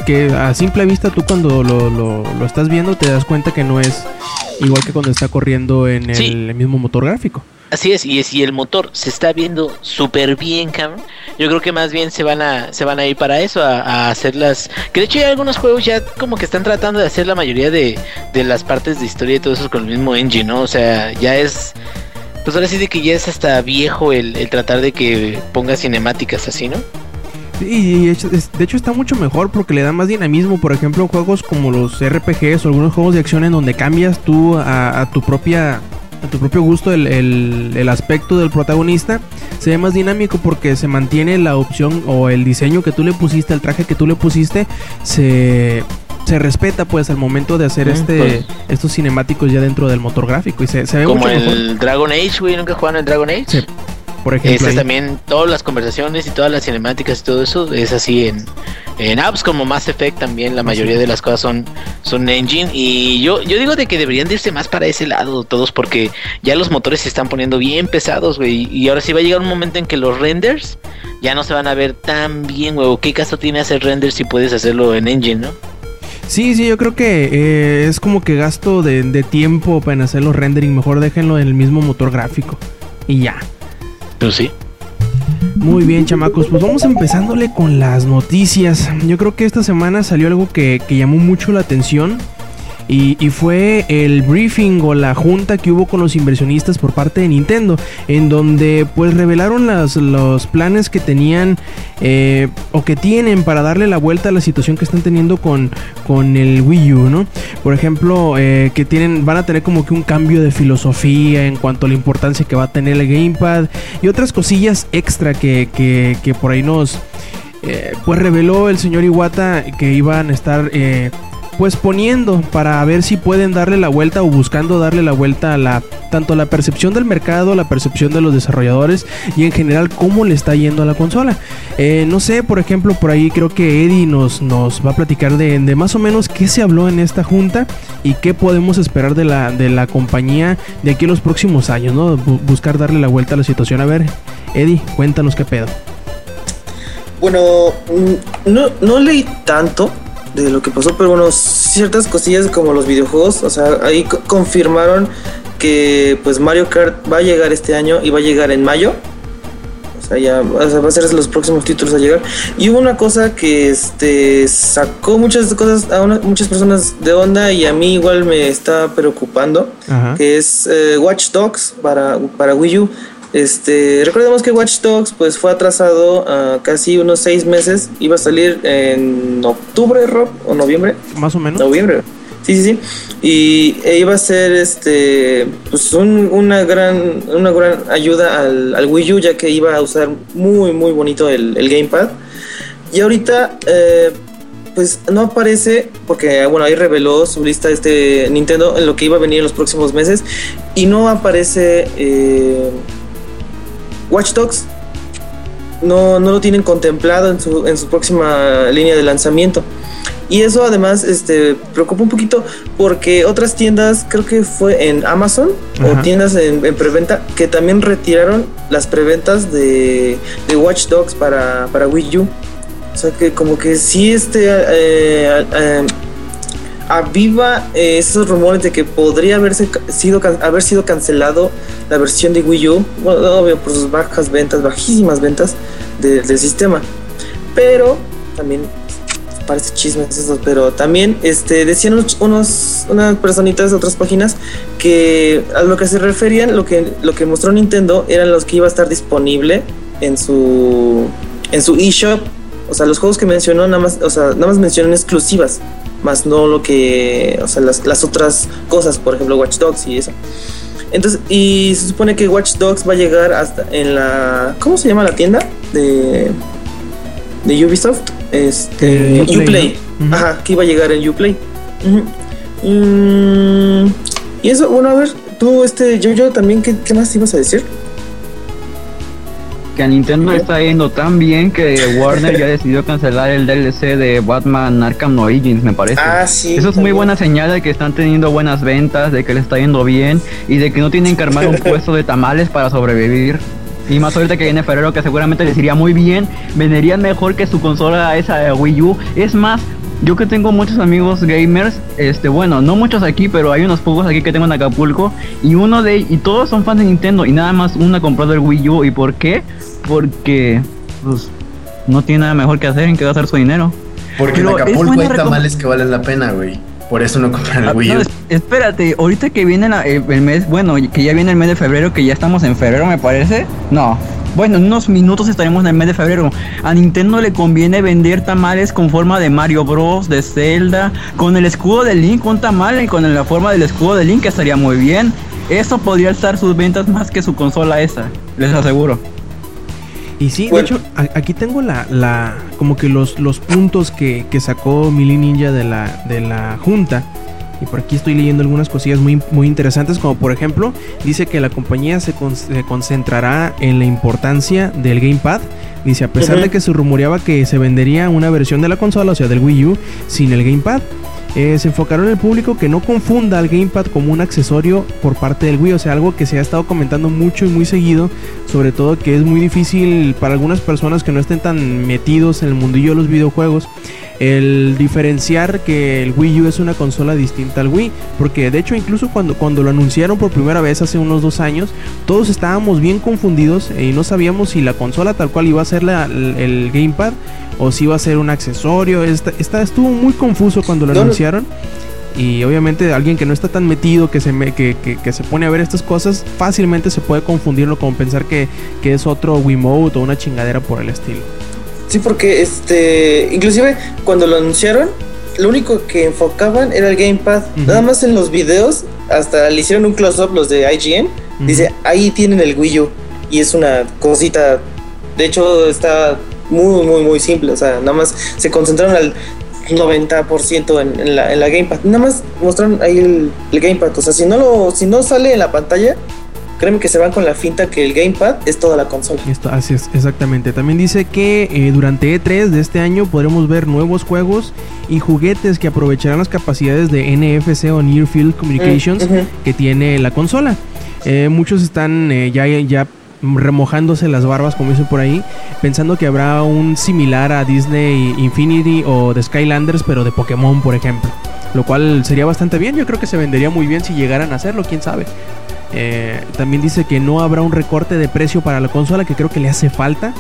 que a simple vista tú cuando lo, lo- lo estás viendo te das cuenta que no es igual que cuando está corriendo en el, Sí. el mismo motor gráfico. Así es, y si el motor se está viendo súper bien, cabrón, yo creo que más bien se van a se van a ir para eso, a, a hacer las... Que de hecho hay algunos juegos ya como que están tratando de hacer la mayoría de, de las partes de historia y todo eso con el mismo engine, ¿no? O sea, ya es... Pues ahora sí de que ya es hasta viejo el, el tratar de que ponga cinemáticas así, ¿no? Sí, de hecho, está mucho mejor porque le da más dinamismo. Por ejemplo, juegos como los RPGs o algunos juegos de acción en donde cambias tú a, a tu propia a tu propio gusto el, el- el aspecto del protagonista se ve más dinámico porque se mantiene la opción o el diseño que tú le pusiste, el traje que tú le pusiste, se, se respeta pues al momento de hacer Mm, este pues. estos cinemáticos ya dentro del motor gráfico y se, se ve Como mucho mejor. el Dragon Age, güey, ¿nunca jugaron el Dragon Age? Sí, Por ejemplo, Este ahí. también, todas las conversaciones y todas las cinemáticas y todo eso es así en, en apps como Mass Effect también, la mayoría de las cosas son, son engine y yo, yo digo de que deberían de irse más para ese lado todos porque ya los motores se están poniendo bien pesados, güey, y ahora sí va a llegar un momento en que los renders ya no se van a ver tan bien, güey, ¿qué caso tiene hacer renders si puedes hacerlo en engine, no? Sí, sí, yo creo que eh, es como que gasto de, de tiempo para hacer los rendering. Mejor déjenlo en el mismo motor gráfico. Y ya. Pues sí. Muy bien, chamacos. Pues vamos empezándole con las noticias. Yo creo que esta semana salió algo que, que llamó mucho la atención. Y, fue el briefing o la junta que hubo con los inversionistas por parte de Nintendo, en donde pues revelaron las- los planes que tenían eh, o que tienen para darle la vuelta a la situación que están teniendo con, con el Wii U, ¿no? Por ejemplo, eh, que tienen, van a tener como que un cambio de filosofía en cuanto a la importancia que va a tener el gamepad y otras cosillas extra que, que, que por ahí nos eh, pues reveló el señor Iwata que iban a estar eh, pues poniendo para ver si pueden darle la vuelta o buscando darle la vuelta a la tanto la percepción del mercado, la percepción de los desarrolladores y en general cómo le está yendo a la consola. Eh, no sé, por ejemplo, por ahí creo que Eddie nos, nos va a platicar de, de más o menos qué se habló en esta junta y qué podemos esperar de la, de la compañía de aquí a los próximos años, ¿no? Bu- buscar darle la vuelta a la situación. A ver, Eddie, cuéntanos qué pedo. Bueno, mm, no, no leí tanto de lo que pasó, pero bueno, ciertas cosillas como los videojuegos, o sea, ahí co- confirmaron que pues Mario Kart va a llegar este año y va a llegar en mayo. O sea, ya o sea, va a ser los próximos títulos a llegar. Y hubo una cosa que este sacó muchas cosas a una- muchas personas de onda y a mí igual me está preocupando Ajá. que es eh, Watch Dogs para, para Wii U. Este, recordemos que Watch Dogs pues fue atrasado a casi unos seis meses. Iba a salir en octubre, Rob, o noviembre. Más o menos. Noviembre. Sí, sí, sí. Y e iba a ser este pues un- una gran una gran ayuda al, al Wii U ya que iba a usar muy muy bonito el, el gamepad. Y ahorita eh, pues no aparece porque bueno ahí reveló su lista este Nintendo en lo que iba a venir en los próximos meses y no aparece eh, Watch Dogs. No, no lo tienen contemplado en su, en su próxima línea de lanzamiento. Y eso además este, preocupa un poquito porque otras tiendas, creo que fue en Amazon Ajá. o tiendas en, en preventa, que también retiraron las preventas de, de Watch Dogs para, para Wii U. O sea que como que sí este, eh, eh, aviva eh, esos rumores de que podría haberse sido, haber sido cancelado la versión de Wii U, bueno, obvio por sus bajas ventas, bajísimas ventas de- del sistema. Pero también parece chismes esos, pero también este decían unos- unas personitas de otras páginas que a lo que se referían, lo que lo que mostró Nintendo eran los que iba a estar disponible en su en su eShop, o sea, los juegos que mencionó nada más, o sea, nada más mencionan exclusivas, más no lo que, o sea, las, las otras cosas, por ejemplo, Watch Dogs y eso. Entonces, y se supone que Watch Dogs va a llegar hasta en la ¿cómo se llama la tienda de de Ubisoft? Este, Eh, Uplay, Uplay. ¿no? Ujú. Ajá, que iba a llegar en Uplay. Ujú. Mm, y eso, bueno, a ver, tú, este, yo, yo también, ¿qué, qué más ibas a decir? Que a Nintendo le está yendo tan bien que Warner ya decidió cancelar el DLC de Batman Arkham Origins, me parece. Ah, sí. Eso es muy buena señal de que están teniendo buenas ventas, de que le está yendo bien y de que no tienen que armar un puesto de tamales para sobrevivir. Y más ahorita que viene febrero que seguramente les iría muy bien, venderían mejor que su consola esa de Wii U. Es más, yo que tengo muchos amigos gamers, este, bueno, no muchos aquí, pero hay unos pocos aquí que tengo en Acapulco y uno de y todos son fans de Nintendo y nada más uno ha comprado el Wii U y ¿por qué? Porque pues no tiene nada mejor que hacer en que gastar su dinero. Porque Pero en Acapulco hay tamales que valen la pena, güey. Por eso no compran Ah, el Wii no, U. es- espérate, ahorita que viene la- el, el mes, bueno, que ya viene el mes de febrero, que ya estamos en febrero, me parece. No. Bueno, en unos minutos estaremos en el mes de febrero. A Nintendo le conviene vender tamales con forma de Mario Bros, de Zelda, con el escudo de Link, un tamal y con la forma del escudo de Link que estaría muy bien. Eso podría estar sus ventas más que su consola esa, les aseguro. Y sí, Bueno. de hecho, a- aquí tengo la, la como que los, los puntos que, que sacó Mili Ninja de la, de la junta. Y por aquí estoy leyendo algunas cosillas muy, muy interesantes, como por ejemplo, dice que la compañía se, con- se concentrará en la importancia del gamepad. Dice, a pesar de que se rumoreaba que se vendería una versión de la consola, o sea, del Wii U, sin el gamepad, eh, se enfocaron en el público que no confunda al gamepad como un accesorio por parte del Wii, o sea, algo que se ha estado comentando mucho y muy seguido, sobre todo que es muy difícil para algunas personas que no estén tan metidos en el mundillo de los videojuegos, el diferenciar que el Wii U es una consola distinta al Wii, porque de hecho incluso cuando, cuando lo anunciaron por primera vez hace unos dos años, todos estábamos bien confundidos y no sabíamos si la consola tal cual iba a ser la- el, el gamepad o si iba a ser un accesorio. Esta, esta estuvo muy confuso cuando lo No, anunciaron. Y obviamente alguien que no está tan metido, que se, me- que, que- que se pone a ver estas cosas, fácilmente se puede confundirlo como pensar que, que es otro Wiimote o una chingadera por el estilo. Sí, porque este, inclusive cuando lo anunciaron, lo único que enfocaban era el gamepad. Nada más en los videos, hasta le hicieron un close-up los de IGN. Dice, ahí tienen el Wii U. Y es una cosita, de hecho está muy, muy, muy simple. O sea, nada más se concentraron al 90% en, en la, en la gamepad. Nada más mostraron ahí el, el gamepad. O sea, si no, lo, si no sale en la pantalla, créeme que se van con la finta que el gamepad es toda la consola. Esto, así es, exactamente. También dice que eh, durante E3 de este año podremos ver nuevos juegos y juguetes que aprovecharán las capacidades de NFC o Near Field Communications Mm, que tiene la consola. Eh, muchos están eh, ya, ya remojándose las barbas, como dicen por ahí, pensando que habrá un similar a Disney Infinity o de Skylanders, pero de Pokémon, por ejemplo. Lo cual sería bastante bien, yo creo que se vendería muy bien si llegaran a hacerlo, quién sabe. Eh, también dice que no habrá un recorte de precio para la consola, que creo que le hace falta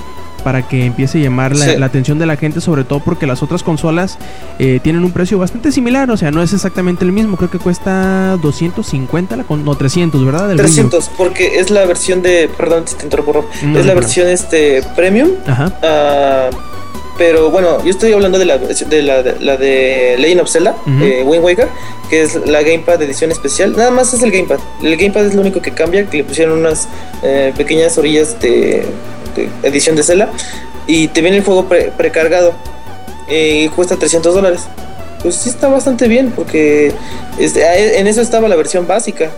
para que empiece a llamar la, Sí. la atención de la gente, sobre todo porque las otras consolas eh, tienen un precio bastante similar, o sea, no es exactamente el mismo, creo que cuesta 250, la con, no 300, ¿verdad? Del Wii U. 300, porque es la versión de. Perdón si te interrumpo, Rob. No, es la no, versión este premium. Ajá. ah, pero bueno, yo estoy hablando de la de la de, la de Legend of Zelda, Ujú. eh, Wind Waker, que es la Gamepad edición especial. Nada más es el Gamepad. El Gamepad es lo único que cambia, que le pusieron unas eh, pequeñas orillas de, de edición de Zelda. Y te viene el juego pre- precargado. eh, y cuesta 300 dólares. Pues sí está bastante bien, porque este, en eso estaba la versión básica.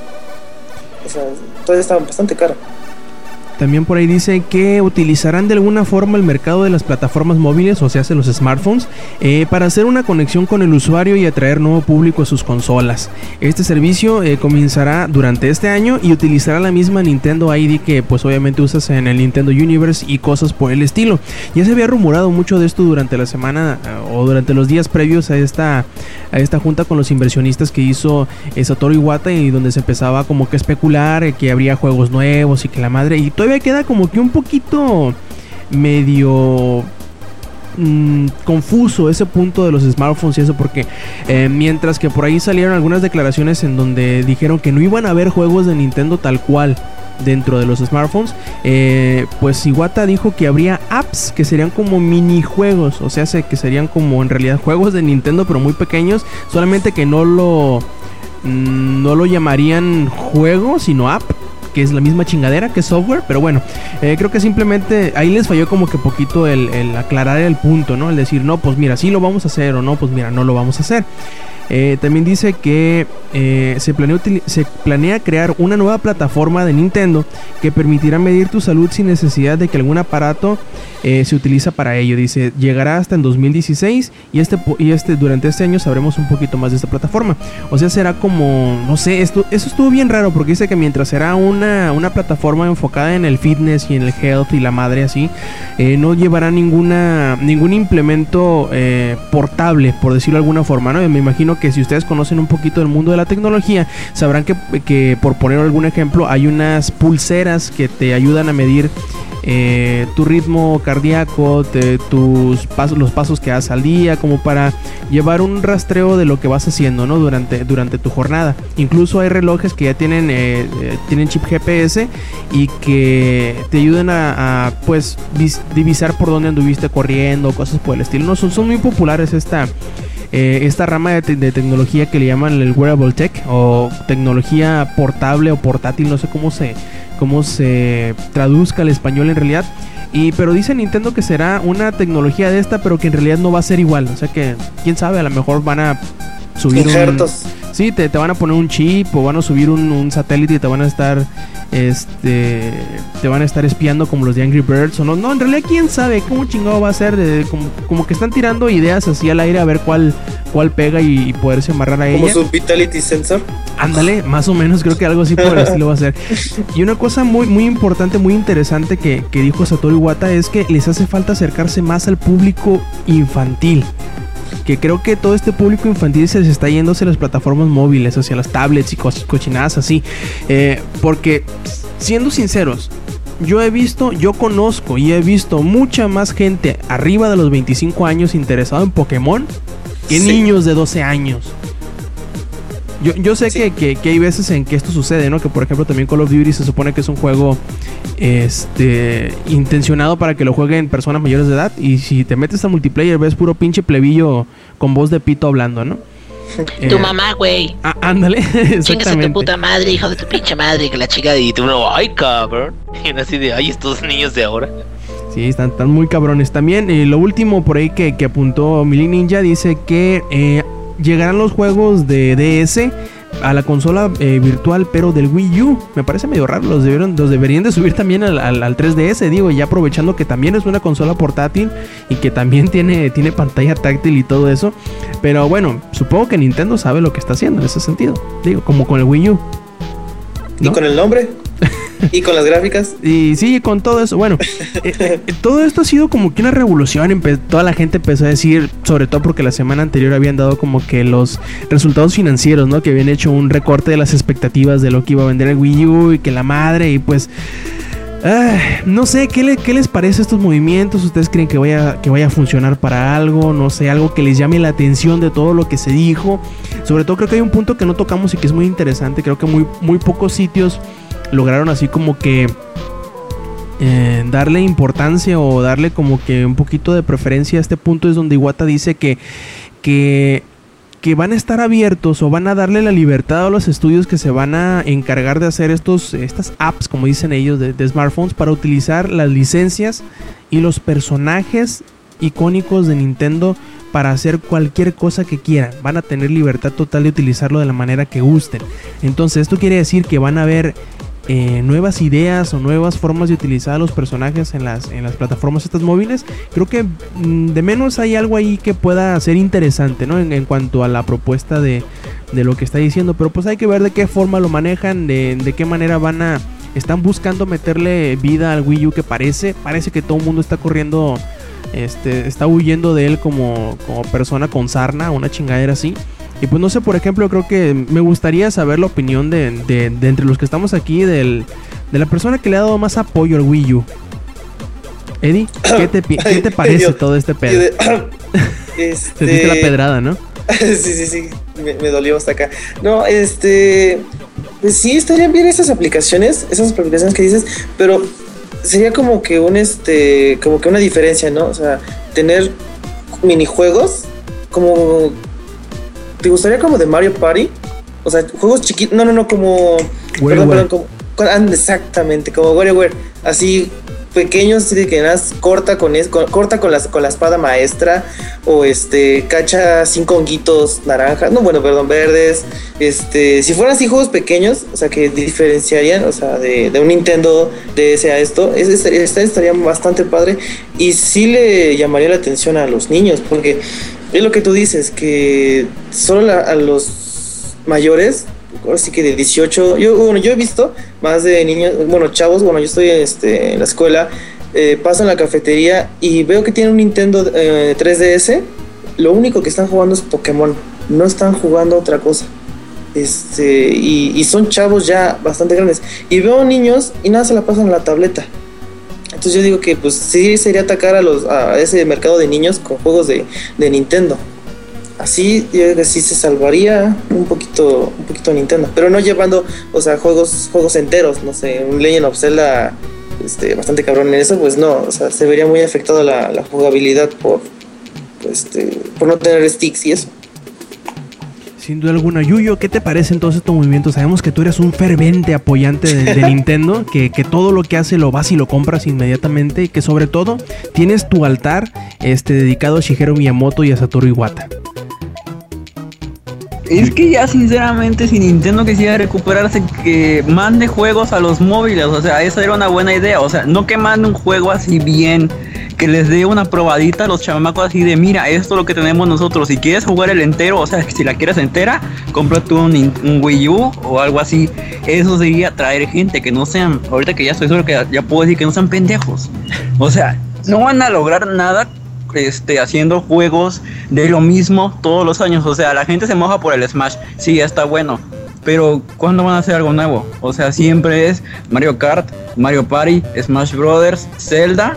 O sea, todavía estaba bastante caro. También por ahí dice que utilizarán de alguna forma el mercado de las plataformas móviles, o sea, los smartphones, eh, para hacer una conexión con el usuario y atraer nuevo público a sus consolas. Este servicio eh, comenzará durante este año y utilizará la misma Nintendo ID que pues obviamente usas en el Nintendo Universe y cosas por el estilo. Ya se había rumorado mucho de esto durante la semana eh, o durante los días previos a esta, a esta junta con los inversionistas que hizo Satoru Iwata y donde se empezaba como que especular que habría juegos nuevos y que la madre y todavía queda como que un poquito medio mm, confuso ese punto de los smartphones y eso porque eh, mientras que por ahí salieron algunas declaraciones en donde dijeron que no iban a haber juegos de Nintendo tal cual dentro de los smartphones eh, pues Iwata dijo que habría apps que serían como minijuegos o sea se- que serían como en realidad juegos de Nintendo pero muy pequeños solamente que no lo mm, no lo llamarían juego sino app que es la misma chingadera que software, pero bueno, eh, creo que simplemente ahí les falló como que poquito el, el aclarar el punto, ¿no? El decir, no, pues mira, sí lo vamos a hacer o no, pues mira, no lo vamos a hacer. Eh, también dice que eh, se, planea se planea crear una nueva plataforma de Nintendo que permitirá medir tu salud sin necesidad de que algún aparato eh, se utiliza para ello. Dice, llegará hasta en 2016 y este, y este durante este año sabremos un poquito más de esta plataforma. O sea, será como, no sé, esto, eso estuvo bien raro porque dice que mientras será una, una plataforma enfocada en el fitness y en el health y la madre así, no llevará ninguna ningún implemento portable, por decirlo de alguna forma, ¿no? Me imagino que si ustedes conocen un poquito del mundo de la tecnología, sabrán que, que por poner algún ejemplo, hay unas pulseras que te ayudan a medir eh, tu ritmo cardíaco, te- tus pasos, los pasos que das al día, como para llevar un rastreo de lo que vas haciendo, ¿no? Durante, durante tu jornada. Incluso hay relojes que ya tienen, eh, eh, tienen chip GPS y que te ayudan a, a, pues vis- divisar por dónde anduviste corriendo, cosas por el estilo. No son, son muy populares esta eh, esta rama de, te- de tecnología que le llaman el wearable tech o tecnología portable o portátil, no sé cómo se cómo se traduzca al español en realidad. Y pero dice Nintendo que será una tecnología de esta, pero que en realidad no va a ser igual, o sea que quién sabe, a lo mejor van a subir un. Sí, te, te van a poner un chip o van a subir un, un satélite y te van a estar este te van a estar espiando como los de Angry Birds o no. No, en realidad quién sabe cómo chingado va a ser, de- como, como que están tirando ideas así al aire a ver cuál cuál pega y, y poderse amarrar a Como ella. su Vitality Sensor. Ándale, más o menos creo que algo así por el estilo va a ser. Y una cosa muy, muy importante, muy interesante que, que dijo Satoru Iwata es que les hace falta acercarse más al público infantil. Que creo que todo este público infantil se les está yendo hacia las plataformas móviles, hacia las tablets y cos- cochinadas así. Eh, porque, siendo sinceros, yo he visto, yo conozco y he visto mucha más gente arriba de los 25 años interesado en Pokémon que Sí. niños de 12 años. Yo, yo sé Sí. que, que- que hay veces en que esto sucede, ¿no? Que por ejemplo también Call of Duty se supone que es un juego este intencionado para que lo jueguen personas mayores de edad. Y si te metes a multiplayer ves puro pinche plebillo con voz de pito hablando, ¿no? Tu Eh, mamá, güey. ah, ándale, Chingas a tu puta madre, hijo de tu pinche madre, que la chica y tú no, ay cabrón. Y así de, ay, estos niños de ahora. Sí, están, están muy cabrones también. Y lo último por ahí que, que apuntó Mili Ninja dice que eh, llegarán los juegos de DS a la consola eh, virtual, pero del Wii U. Me parece medio raro. Los, debieron, los deberían de subir también al, al- al 3DS, digo, ya aprovechando que también es una consola portátil y que también tiene, tiene pantalla táctil y todo eso. Pero bueno, supongo que Nintendo sabe lo que está haciendo en ese sentido. Digo, como con el Wii U. Y con el nombre. Y con las gráficas. Y sí, con todo eso, bueno, eh, eh, todo esto ha sido como que una revolución. empe- toda la gente empezó a decir, sobre todo porque la semana anterior habían dado como que los resultados financieros, ¿no? Que habían hecho un recorte de las expectativas de lo que iba a vender el Wii U y que la madre, y pues. ah, no sé, ¿qué, le- ¿qué les parece estos movimientos? ¿Ustedes creen que vaya, que vaya a funcionar para algo? No sé, algo que les llame la atención de todo lo que se dijo. Sobre todo creo que hay un punto que no tocamos y que es muy interesante. Creo que muy, muy pocos sitios lograron así como que eh, darle importancia o darle como que un poquito de preferencia a este punto es donde Iwata dice que, que, van a estar abiertos o van a darle la libertad a los estudios que se van a encargar de hacer estos, estas apps, como dicen ellos, de, de smartphones para utilizar las licencias y los personajes icónicos de Nintendo para hacer cualquier cosa que quieran. Van a tener libertad total de utilizarlo de la manera que gusten. Entonces esto quiere decir que van a haber eh, nuevas ideas o nuevas formas de utilizar a los personajes en las, en las plataformas estas móviles. Creo que mm, de menos hay algo ahí que pueda ser interesante, ¿no? En, en cuanto a la propuesta de, de lo que está diciendo. Pero pues hay que ver de qué forma lo manejan, de, de qué manera van a... Están buscando meterle vida al Wii U que parece, parece que todo el mundo está corriendo, este, está huyendo de él como, como persona con sarna, una chingadera así. Y pues no sé, por ejemplo, creo que me gustaría saber la opinión de, de- de entre los que estamos aquí, del, de la persona que le ha dado más apoyo al Wii U. Eddie, ¿qué te, qué te parece todo este pedo? de- Te diste la este, pedrada, ¿no? sí, sí, sí. Me, me dolió hasta acá. No, este. Pues sí, estarían bien esas aplicaciones, esas aplicaciones que dices, pero sería como que un este. como que una diferencia, ¿no? O sea, tener minijuegos como. ¿Te gustaría como de Mario Party? O sea, juegos chiquitos. No, no, no, como. Perdón, WarioWare. perdón, como. Exactamente, como WarioWare. Así, pequeños, que corta con, es, con- corta con, las, con la espada maestra, o este, cacha cinco honguitos naranjas, no, bueno, perdón, verdes. Este, si fueran así juegos pequeños, o sea, que diferenciarían, o sea, de, de un Nintendo DS a esto, esta estaría bastante padre y sí le llamaría la atención a los niños, porque es lo que tú dices, que solo la- a los mayores, ahora sí que de 18, yo, bueno, yo he visto más de niños, bueno, chavos, bueno, yo estoy este, en la escuela, eh, paso en la cafetería y veo que tienen un Nintendo eh, 3DS, lo único que están jugando es Pokémon, no están jugando otra cosa. Este, y, y son chavos ya bastante grandes. Y veo niños y nada se la pasan en la tableta. Entonces yo digo que pues sí sería atacar a los a ese mercado de niños con juegos de, de Nintendo. Así yo creo que sí se salvaría un poquito un poquito Nintendo, pero no llevando, o sea, juegos juegos enteros, no sé, un Legend of Zelda este bastante cabrón en eso, pues no, o sea, se vería muy afectado la, la jugabilidad por pues, este por no tener sticks y eso. Sin duda alguna. Yuyo, ¿qué te parece entonces tu movimiento? Sabemos que tú eres un fervente apoyante de, de Nintendo, que, que todo lo que hace lo vas y lo compras inmediatamente, y que sobre todo tienes tu altar este, dedicado a Shigeru Miyamoto y a Satoru Iwata. Es que ya sinceramente si Nintendo quisiera recuperarse que mande juegos a los móviles, o sea, esa era una buena idea, o sea, no que mande un juego así bien, que les dé una probadita a los chamacos así de, mira, esto es lo que tenemos nosotros, si quieres jugar el entero, o sea, si la quieres entera, un, Nin- un Wii U o algo así, eso sería traer gente, que no sean, ahorita que ya estoy seguro que ya puedo decir que no sean pendejos, o sea, no van a lograr nada este, haciendo juegos de lo mismo todos los años. O sea, la gente se moja por el Smash. Sí, está bueno. Pero ¿cuándo van a hacer algo nuevo? O sea, siempre es Mario Kart, Mario Party, Smash Brothers, Zelda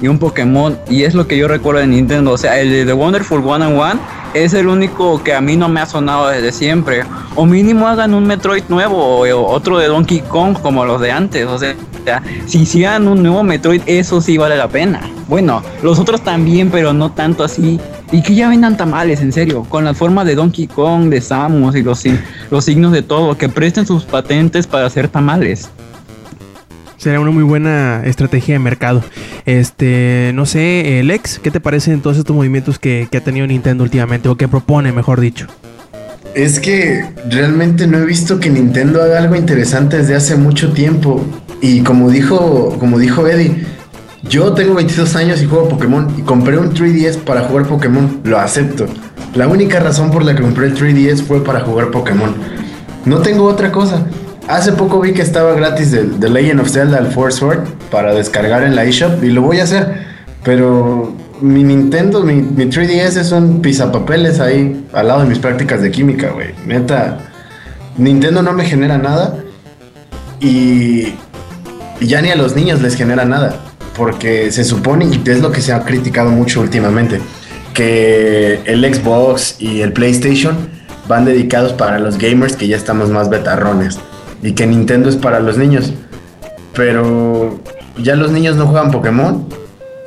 y un Pokémon. Y es lo que yo recuerdo de Nintendo. O sea, el de The Wonderful One and One es el único que a mí no me ha sonado desde siempre. O mínimo hagan un Metroid nuevo o, o otro de Donkey Kong como los de antes. O sea, si hicieran un nuevo Metroid, eso sí vale la pena. Bueno, los otros también, pero no tanto así. Y que ya vendan tamales, en serio, con la forma de Donkey Kong, de Samus y los, los signos de todo, que presten sus patentes para hacer tamales. Sería una muy buena estrategia de mercado. Este, no sé, eh, Lex, ¿qué te parecen todos estos movimientos que, que ha tenido Nintendo últimamente? O que propone, mejor dicho. Es que realmente no he visto que Nintendo haga algo interesante desde hace mucho tiempo. Y como dijo, como dijo Eddie, yo tengo 22 años y juego Pokémon y compré un 3DS para jugar Pokémon. Lo acepto. La única razón por la que compré el 3DS fue para jugar Pokémon. No tengo otra cosa. Hace poco vi que estaba gratis The, The Legend of Zelda al Force Sword para descargar en la eShop y lo voy a hacer. Pero mi Nintendo, mi, mi 3DS es un pizapapeles ahí al lado de mis prácticas de química, güey. Neta, Nintendo no me genera nada y ya ni a los niños les genera nada. Porque se supone, y es lo que se ha criticado mucho últimamente, que el Xbox y el PlayStation van dedicados para los gamers que ya estamos más betarrones. Y que Nintendo es para los niños. Pero ya los niños no juegan Pokémon.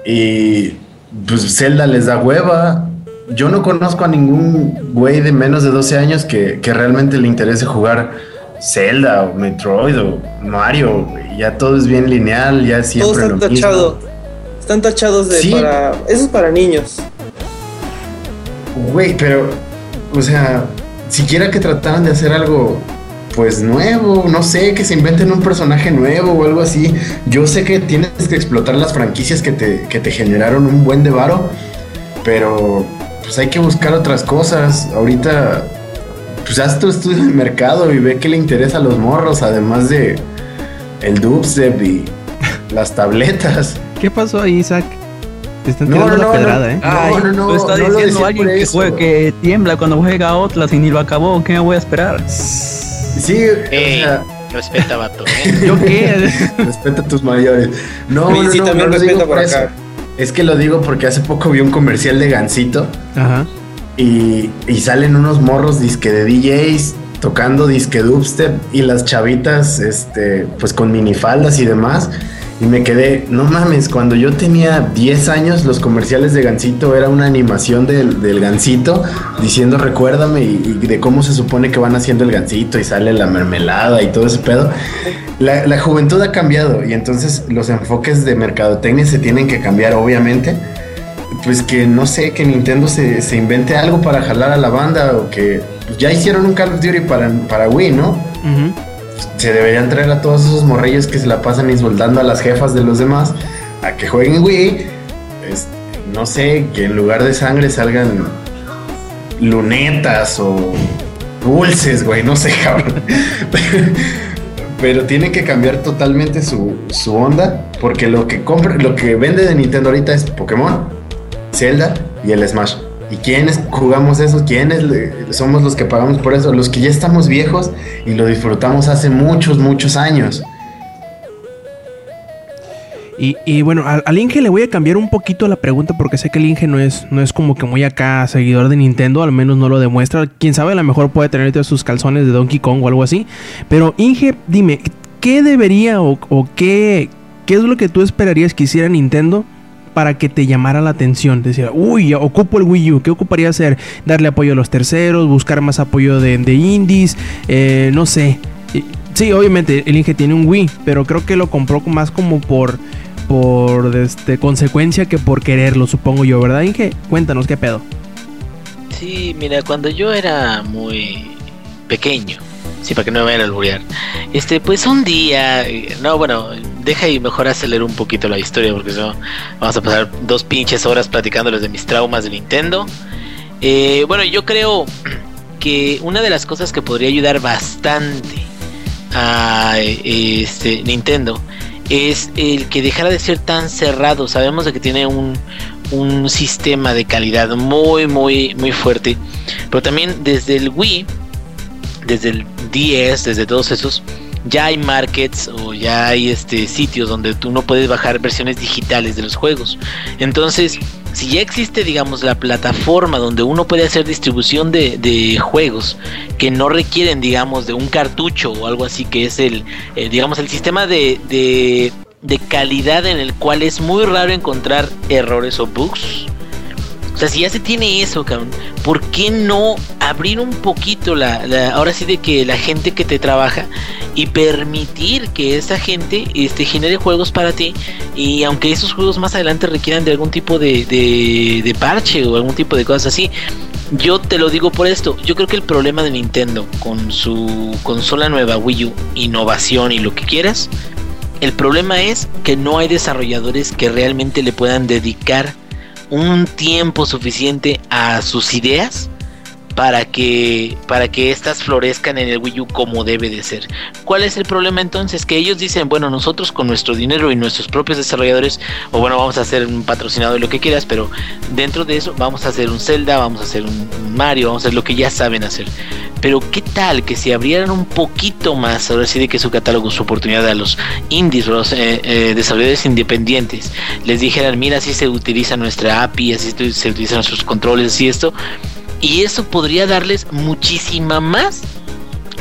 Y pues Zelda les da hueva. Yo no conozco a ningún güey de menos de 12 años que, que realmente le interese jugar Zelda o Metroid o Mario. Ya todo es bien lineal, ya Todos siempre lo están mismo. tachados. Están tachados de Sí. para. Eso es para niños. Güey, pero, o sea, siquiera que trataran de hacer algo, pues nuevo, no sé, que se inventen un personaje nuevo o algo así. Yo sé que tienes que explotar las franquicias que te, que te generaron un buen de varo, pero pues hay que buscar otras cosas. Ahorita, pues haz tu estudio de mercado y ve qué le interesa a los morros, además de el dubstep y las tabletas. ¿Qué pasó ahí, Isaac? Te están No, tirando no, la no, pedrada, no. ¿eh? Ay, no, no, está no lo diciendo alguien que, juega- que tiembla cuando juega Atlas y ni lo acabó. ¿Qué me voy a esperar? Sí, Ey. o sea, Respeta, vato. ¿eh? ¿Yo qué? Respeta a tus mayores. No, Sí, no, sí, no, también no lo respeta digo por por acá. eso. Es que lo digo porque hace poco vi un comercial de Gansito Ajá. y, y salen unos morros disque de DJs tocando disque dubstep y las chavitas, este, pues con minifaldas y demás. Y me quedé, no mames, cuando yo tenía 10 años, los comerciales de Gansito era una animación del, del Gansito diciendo recuérdame y, de cómo se supone que van haciendo el Gansito y sale la mermelada y todo ese pedo. La, la juventud ha cambiado y entonces los enfoques de mercadotecnia se tienen que cambiar, obviamente. Pues que no sé, que Nintendo se, se invente algo para jalar a la banda o que ya hicieron un Call of Duty para, para Wii, ¿no? Ujú. Se deberían traer a todos esos morrillos que se la pasan insultando a las jefas de los demás a que jueguen Wii. No sé, que en lugar de sangre salgan lunetas o dulces, güey, no sé, cabrón. Pero tiene que cambiar totalmente su, su onda, porque lo que compra, lo que vende de Nintendo ahorita es Pokémon, Zelda y el Smash. ¿Y quiénes jugamos eso? ¿Quiénes somos los que pagamos por eso? Los que ya estamos viejos y lo disfrutamos hace muchos, muchos años. Y, bueno, al, Inge le voy a cambiar un poquito la pregunta porque sé que el Inge no es, no es como que muy acá seguidor de Nintendo, al menos no lo demuestra. Quién sabe, a lo mejor puede tener ahorita sus calzones de Donkey Kong o algo así. Pero Inge, dime, ¿qué debería o, o qué, qué es lo que tú esperarías que hiciera Nintendo para que te llamara la atención? Decir, uy, ocupo el Wii U, ¿qué ocuparía hacer? Darle apoyo a los terceros, buscar más apoyo de, de indies, eh, no sé. Sí, obviamente el Inge tiene un Wii, pero creo que lo compró más como por por este consecuencia que por quererlo, supongo yo, ¿verdad, Inge? Cuéntanos qué pedo. Sí, mira, cuando yo era muy pequeño, sí, para que no me vayan a alburear, este, pues un día, no, bueno, deja y mejor acelerar un poquito la historia, porque no, vamos a pasar dos pinches horas platicándoles de mis traumas de Nintendo. Eh, bueno, yo creo que una de las cosas que podría ayudar bastante a este Nintendo es el que dejara de ser tan cerrado. Sabemos de que tiene un, un sistema de calidad muy, muy, muy fuerte. Pero también desde el Wii, desde el 10, desde todos esos, ya hay markets o ya hay este sitios donde tú no puedes bajar versiones digitales de los juegos. Entonces, si ya existe, digamos, la plataforma donde uno puede hacer distribución de, juegos que no requieren, digamos, de un cartucho o algo así, que es el, eh, digamos, el sistema de calidad en el cual es muy raro encontrar errores o bugs. Sea, si ya se tiene eso, cabrón, ¿por qué no abrir un poquito la, ahora sí de que la gente que te trabaja y permitir que esa gente este, genere juegos para ti y aunque esos juegos más adelante requieran de algún tipo de, de parche o algún tipo de cosas así, yo te lo digo por esto, yo creo que el problema de Nintendo con su consola nueva Wii U, innovación y lo que quieras, el problema es que no hay desarrolladores que realmente le puedan dedicar un tiempo suficiente a sus ideas para que para que estas florezcan en el Wii U como debe de ser. ¿Cuál es el problema entonces? Que ellos dicen, bueno, nosotros con nuestro dinero y nuestros propios desarrolladores, o bueno, vamos a hacer un patrocinado de lo que quieras, pero dentro de eso vamos a hacer un Zelda, vamos a hacer un Mario, vamos a hacer lo que ya saben hacer. Pero qué tal que si abrieran un poquito más, ahora sí de que su catálogo, su oportunidad a los indies, los eh, eh, desarrolladores independientes, les dijeran, mira, así se utiliza nuestra API, así se utilizan nuestros controles y esto, y eso podría darles muchísima más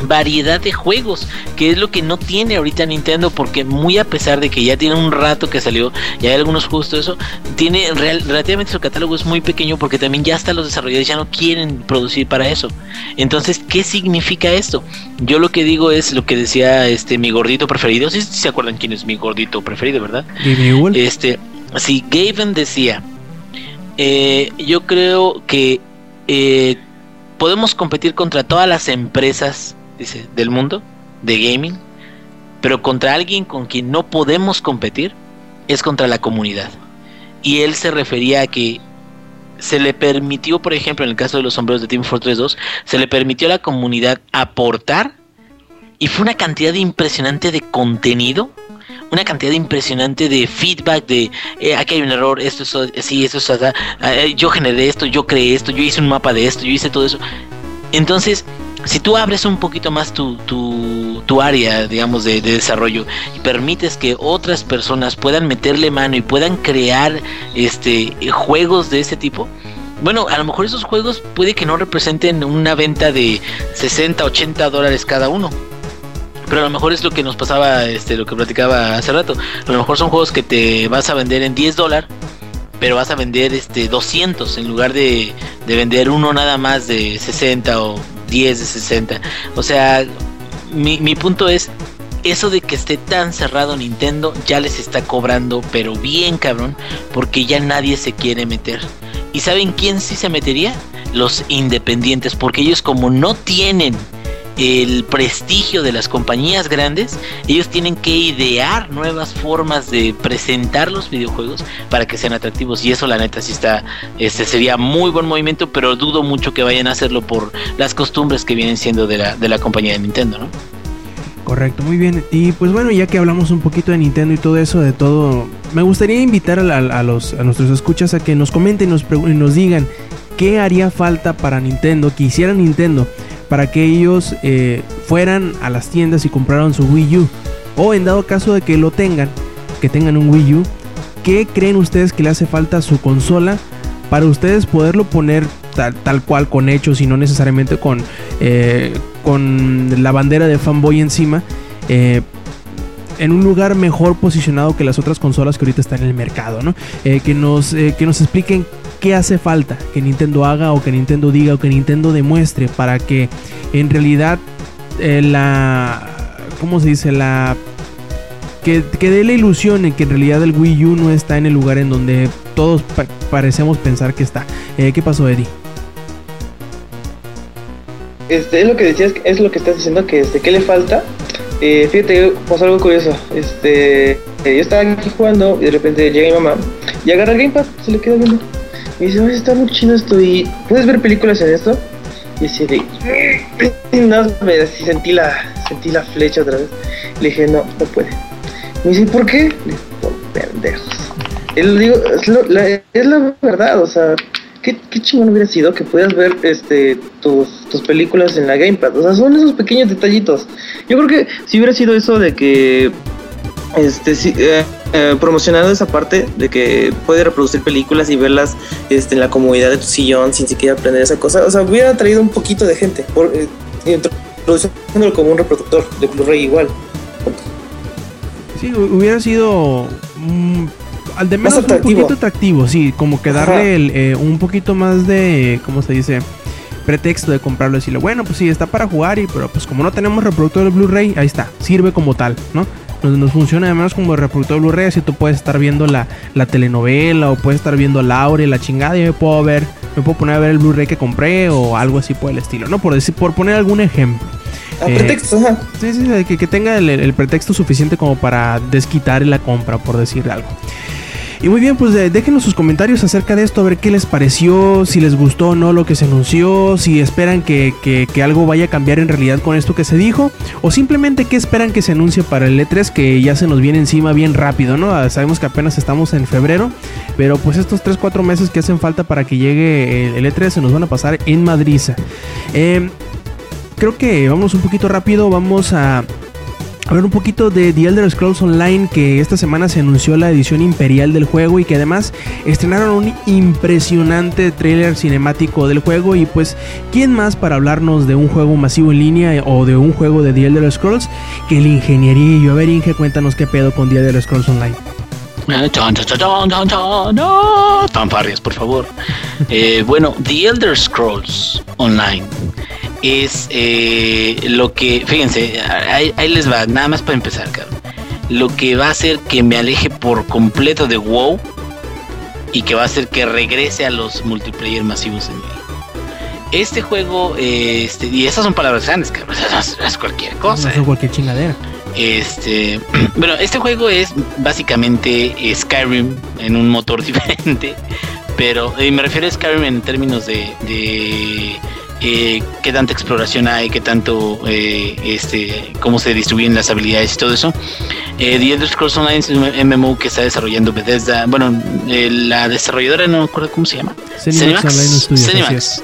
variedad de juegos, que es lo que no tiene ahorita Nintendo, porque muy a pesar de que ya tiene un rato que salió, y hay algunos juegos, todo eso, tiene real- relativamente su catálogo es muy pequeño porque también ya hasta los desarrolladores ya no quieren producir para eso. Entonces, ¿qué significa esto? Yo lo que digo es lo que decía este mi gordito preferido, si se acuerdan quién es mi gordito preferido, ¿verdad? Este, si Gaben decía, eh, yo creo que eh, podemos competir contra todas las empresas, del mundo de gaming, pero contra alguien con quien no podemos competir es contra la comunidad. Y él se refería a que se le permitió, por ejemplo, en el caso de los sombreros de Team Fortress 2, se le permitió a la comunidad aportar y fue una cantidad impresionante de contenido una cantidad impresionante de feedback de eh, aquí hay un error, esto es así, esto es así, eh, yo generé esto, yo creé esto, yo hice un mapa de esto, yo hice todo eso. Entonces, si tú abres un poquito más tu, tu, área, digamos, de, de desarrollo y permites que otras personas puedan meterle mano y puedan crear este juegos de ese tipo, bueno, a lo mejor esos juegos puede que no representen una venta de 60, 80 dólares cada uno. Pero a lo mejor es lo que nos pasaba, este, lo que platicaba hace rato. A lo mejor son juegos que te vas a vender en 10 dólares, pero vas a vender este 200 en lugar de, de vender uno nada más de 60 o 10 de 60. O sea, mi, mi punto es, eso de que esté tan cerrado Nintendo ya les está cobrando, pero bien cabrón, porque ya nadie se quiere meter. ¿Y saben quién sí se metería? Los independientes, porque ellos como no tienen el prestigio de las compañías grandes, ellos tienen que idear nuevas formas de presentar los videojuegos para que sean atractivos y eso la neta sí está, este sería muy buen movimiento, pero dudo mucho que vayan a hacerlo por las costumbres que vienen siendo de la, de la compañía de Nintendo, ¿no? Correcto, muy bien. Y pues bueno, ya que hablamos un poquito de Nintendo y todo eso, de todo, me gustaría invitar a, los, a nuestros escuchas a que nos comenten y nos, nos digan qué haría falta para Nintendo, que hiciera Nintendo, para que ellos eh, fueran a las tiendas y compraran su Wii U. O en dado caso de que lo tengan, que tengan un Wii U, ¿qué creen ustedes que le hace falta a su consola para ustedes poderlo poner tal, tal cual con hechos y no necesariamente con, eh, con la bandera de fanboy encima? eh, en un lugar mejor posicionado que las otras consolas que ahorita están en el mercado, ¿no? Que, nos, que nos expliquen qué hace falta que Nintendo haga o que Nintendo diga o que Nintendo demuestre para que en realidad eh, la... ¿Cómo se dice? La... Que, que dé la ilusión en que en realidad el Wii U no está en el lugar en donde todos pa- parecemos pensar que está. Eh, ¿Qué pasó, Eddie? Este, es lo que decías, es lo que estás diciendo, que este, ¿qué le falta? Eh, fíjate, pasó algo curioso. Este, eh, yo estaba aquí jugando y de repente llega mi mamá y agarra el gamepad, se le queda viendo. Y dice, "Oye, está muy chido esto y ¿puedes ver películas en esto? Y así de, no, me sentí la, sentí la flecha otra vez. Le dije, no, no puede. Me dice, ¿por qué? Le dije, por pendejos. Y le digo, es, lo- la, es la verdad, o sea, qué, qué chingón hubiera sido que pudieras ver este tus, tus películas en la Gamepad. O sea, son esos pequeños detallitos. Yo creo que si hubiera sido eso de que este sí, eh, eh, promocionando esa parte de que puede reproducir películas y verlas este, en la comodidad de tu sillón sin siquiera aprender esa cosa, o sea, hubiera traído un poquito de gente, por, eh, introduciéndolo como un reproductor de Blu-ray igual. Sí, hu- hubiera sido mm, al de menos un poquito atractivo, sí, como que darle el, eh, un poquito más de, ¿cómo se dice? Pretexto de comprarlo, decirle, bueno, pues sí, está para jugar, y pero pues como no tenemos reproductor de Blu-ray, ahí está, sirve como tal, ¿no? Nos, nos funciona además como reproductor de Blu-ray, así tú puedes estar viendo la, la telenovela o puedes estar viendo Laure, la chingada, y yo me puedo ver, me puedo poner a ver el Blu-ray que compré o algo así por el estilo, ¿no? Por, decir, por poner algún ejemplo. A Eh, pretextos, ajá. Sí, sí, sí, que, que tenga el, el pretexto suficiente como para desquitar la compra, por decir algo. Y muy bien, pues eh, déjenos sus comentarios acerca de esto, a ver qué les pareció, si les gustó o no lo que se anunció, si esperan que, que- algo vaya a cambiar en realidad con esto que se dijo, o simplemente qué esperan que se anuncie para el E3, que ya se nos viene encima bien rápido, ¿no? Ah, Sabemos que apenas estamos en febrero, pero pues estos 3-4 meses que hacen falta para que llegue el, el E3 se nos van a pasar en Madrid. Eh, creo que vamos un poquito rápido, vamos a hablar un poquito de The Elder Scrolls Online, que esta semana se anunció la edición imperial del juego y que además estrenaron un impresionante trailer cinemático del juego y pues, ¿quién más para hablarnos de un juego masivo en línea o de un juego de The Elder Scrolls que el ingenierillo? A ver, Inge, cuéntanos qué pedo con The Elder Scrolls Online. Fanfarrias, por favor. Eh, bueno, The Elder Scrolls Online es eh, lo que, fíjense, ahí, ahí les va, nada más para empezar, cabrón. Lo que va a hacer que me aleje por completo de WoW y que va a hacer que regrese a los multiplayer masivos en línea. Este juego, eh, este, y esas son palabras grandes, cabrón, es, es cualquier cosa. No eh. cualquier chingadera. Este, bueno, este juego es básicamente Skyrim en un motor diferente, pero me refiero a Skyrim en términos de, de eh, qué tanta exploración hay, qué tanto, eh, este, cómo se distribuyen las habilidades y todo eso. Eh, The Elder Scrolls Online es un MMO que está desarrollando Bethesda, bueno, eh, la desarrolladora no me acuerdo cómo se llama. Así Zenimax. es.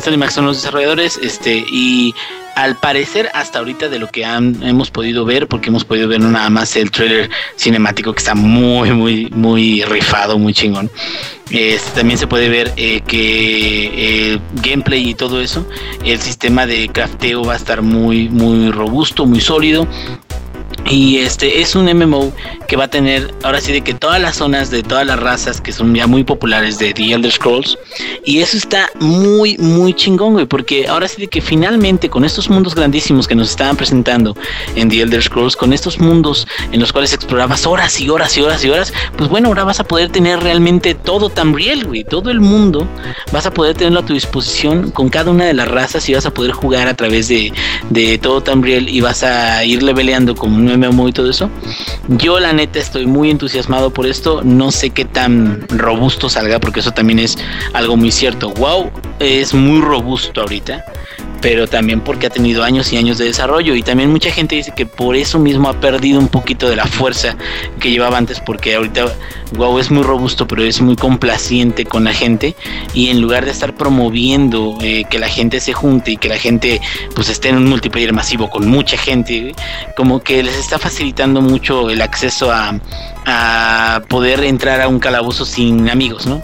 Zenimax son los desarrolladores, este, y al parecer hasta ahorita de lo que han, hemos podido ver, porque hemos podido ver nada más el trailer cinemático que está muy, muy, muy rifado, muy chingón. Este, también se puede ver eh, que eh, gameplay y todo eso, el sistema de crafteo va a estar muy, muy robusto, muy sólido. Y este es un MMO que va a tener ahora sí de que todas las zonas de todas las razas que son ya muy populares de The Elder Scrolls. Y eso está muy, muy chingón, güey. Porque ahora sí de que finalmente con estos mundos grandísimos que nos estaban presentando en The Elder Scrolls, con estos mundos en los cuales explorabas horas y horas y horas y horas, pues bueno, ahora vas a poder tener realmente todo Tamriel, güey. Todo el mundo vas a poder tenerlo a tu disposición con cada una de las razas y vas a poder jugar a través de, de todo Tamriel y vas a ir leveleando como un MMO y todo eso. Yo la neta estoy muy entusiasmado por esto. No sé qué tan robusto salga porque eso también es algo muy cierto. WoW es muy robusto ahorita pero también porque ha tenido años y años de desarrollo y también mucha gente dice que por eso mismo ha perdido un poquito de la fuerza que llevaba antes porque ahorita WoW es muy robusto pero es muy complaciente con la gente y en lugar de estar promoviendo eh, que la gente se junte y que la gente pues esté en un multiplayer masivo con mucha gente como que les está facilitando mucho el acceso a, a poder entrar a un calabozo sin amigos, ¿no?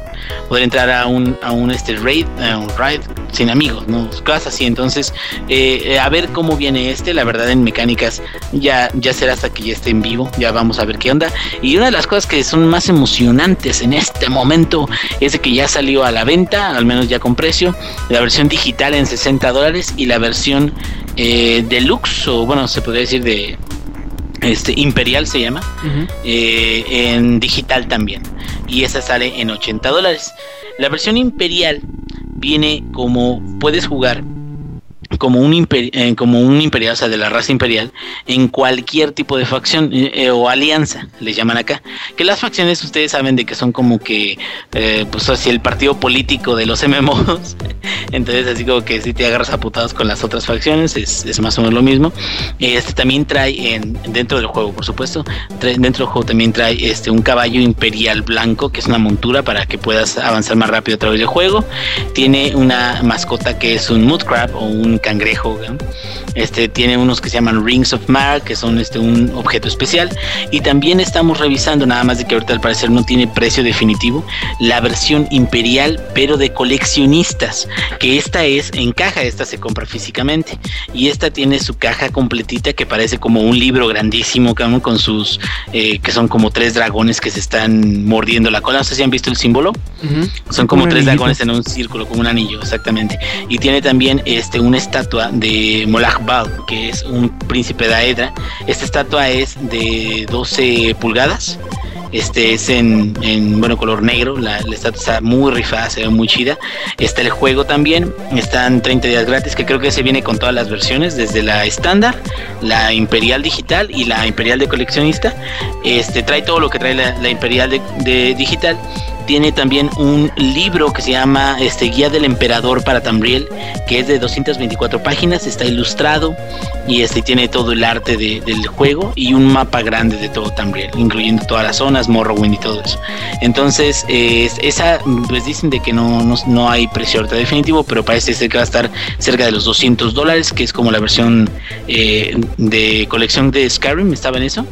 Poder entrar a un, a un este raid, a un raid sin amigos, ¿no? Cosas así. Entonces, eh, a ver cómo viene este. La verdad, en mecánicas ya, ya será hasta que ya esté en vivo. Ya vamos a ver qué onda. Y una de las cosas que son más emocionantes en este momento es de que ya salió a la venta, al menos ya con precio, la versión digital en 60 dólares y la versión eh, deluxe, o bueno, se podría decir de este Imperial se llama, eh, en digital también. Y esa sale en 80 dólares. La versión Imperial viene como puedes jugar como un, eh, como un imperial, o sea, de la raza imperial, en cualquier tipo de facción eh, eh, o alianza, le llaman acá. Que las facciones ustedes saben de que son como que, pues así el partido político de los MMOs. Entonces, así como que si te agarras a putados con las otras facciones, es, más o menos lo mismo. Este también trae, en, dentro del juego, por supuesto, dentro del juego también trae este un caballo imperial blanco, que es una montura para que puedas avanzar más rápido a través del juego. Tiene una mascota que es un Mudcrab o un cangrejo. Este tiene unos que se llaman Rings of Mar, que son este un objeto especial. Y también estamos revisando, nada más de que ahorita al parecer no tiene precio definitivo, la versión imperial, pero de coleccionistas. Que esta es en caja, esta se compra físicamente. Y esta tiene su caja completita que parece como un libro grandísimo, con sus eh, que son como tres dragones que se están mordiendo la cola. No sé si han visto el símbolo. Son como, tres dragones en un círculo, como un anillo, exactamente. Y tiene también este una estatua de Molach Bal, que es un príncipe de Aedra. Esta estatua es de 12 pulgadas. Este es en, bueno color negro, la, estatua está muy rifada, se ve muy chida. Está el juego también, están 30 días gratis, que creo que se viene con todas las versiones, desde la estándar, la imperial digital y la imperial de coleccionista. Este trae todo lo que trae la, imperial de digital tiene también un libro que se llama este, Guía del Emperador para Tamriel, que es de 224 páginas, está ilustrado y este tiene todo el arte del juego y un mapa grande de todo Tamriel, incluyendo todas las zonas, Morrowind y todo eso. Entonces, esa, pues dicen de que no, no, hay precio ahorita definitivo, pero parece ser que va a estar cerca de los 200 dólares, que es como la versión eh, de colección de Skyrim, ¿estaba en eso?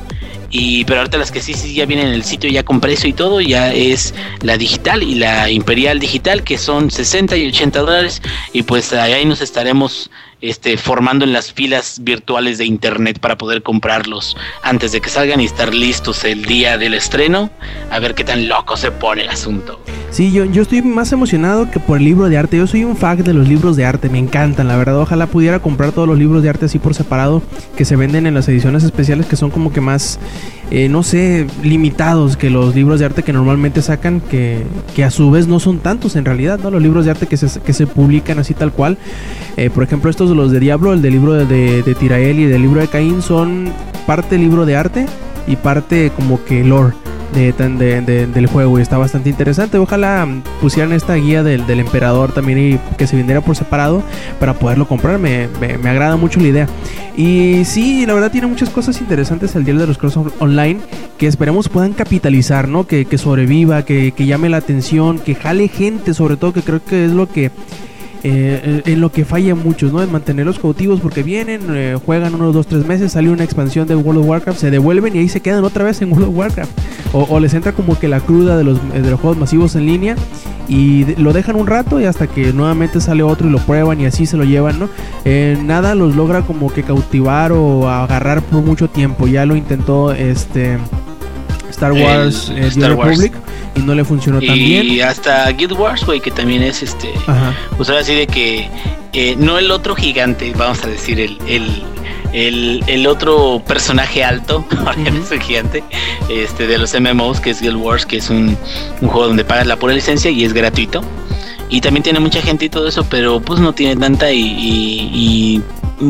Y, pero ahorita las que sí, sí ya vienen en el sitio ya con precio y todo, ya es la digital y la imperial digital, que son 60 y 80 dólares. Y pues ahí nos estaremos este, formando en las filas virtuales de internet para poder comprarlos antes de que salgan y estar listos el día del estreno. A ver qué tan loco se pone el asunto. Sí, yo, yo estoy más emocionado que por el libro de arte. Yo soy un fan de los libros de arte, me encantan, la verdad. Ojalá pudiera comprar todos los libros de arte así por separado que se venden en las ediciones especiales que son como que más eh, no sé, limitados que los libros de arte que normalmente sacan, que, que, a su vez no son tantos en realidad, ¿no? Los libros de arte que se, que se publican así tal cual. Eh, por ejemplo, estos de los de Diablo, el del libro de, de, de Tirael y del libro de Caín son parte libro de arte y parte como que lore de, del juego y está bastante interesante. Ojalá pusieran esta guía del, emperador también y que se vendiera por separado para poderlo comprar. Me, me, agrada mucho la idea. Y sí, la verdad tiene muchas cosas interesantes el Diario de los Cross Online que esperemos puedan capitalizar, ¿no? Que, sobreviva, que, que llame la atención, que jale gente, sobre todo, que creo que es lo que eh, en lo que falla muchos, ¿no? En mantenerlos cautivos porque vienen, eh, juegan unos 2, 3 meses, sale una expansión de World of Warcraft, se devuelven y ahí se quedan otra vez en World of Warcraft. O, les entra como que la cruda de los, de los juegos masivos en línea y lo dejan un rato y hasta que nuevamente sale otro y lo prueban y así se lo llevan, ¿no? Eh, nada los logra como que cautivar o agarrar por mucho tiempo. Ya lo intentó este Star El Wars eh, Star Wars. Republic y no le funcionó tan Y bien. hasta Guild Wars, güey, que también es este. Ajá. Pues ahora sí de que eh, no el otro gigante, vamos a decir, el, el, el, el otro personaje alto, ahora es el gigante, este, de los MMOs, que es Guild Wars, que es un, un juego donde pagas la pura licencia y es gratuito. Y también tiene mucha gente y todo eso, pero pues no tiene tanta y,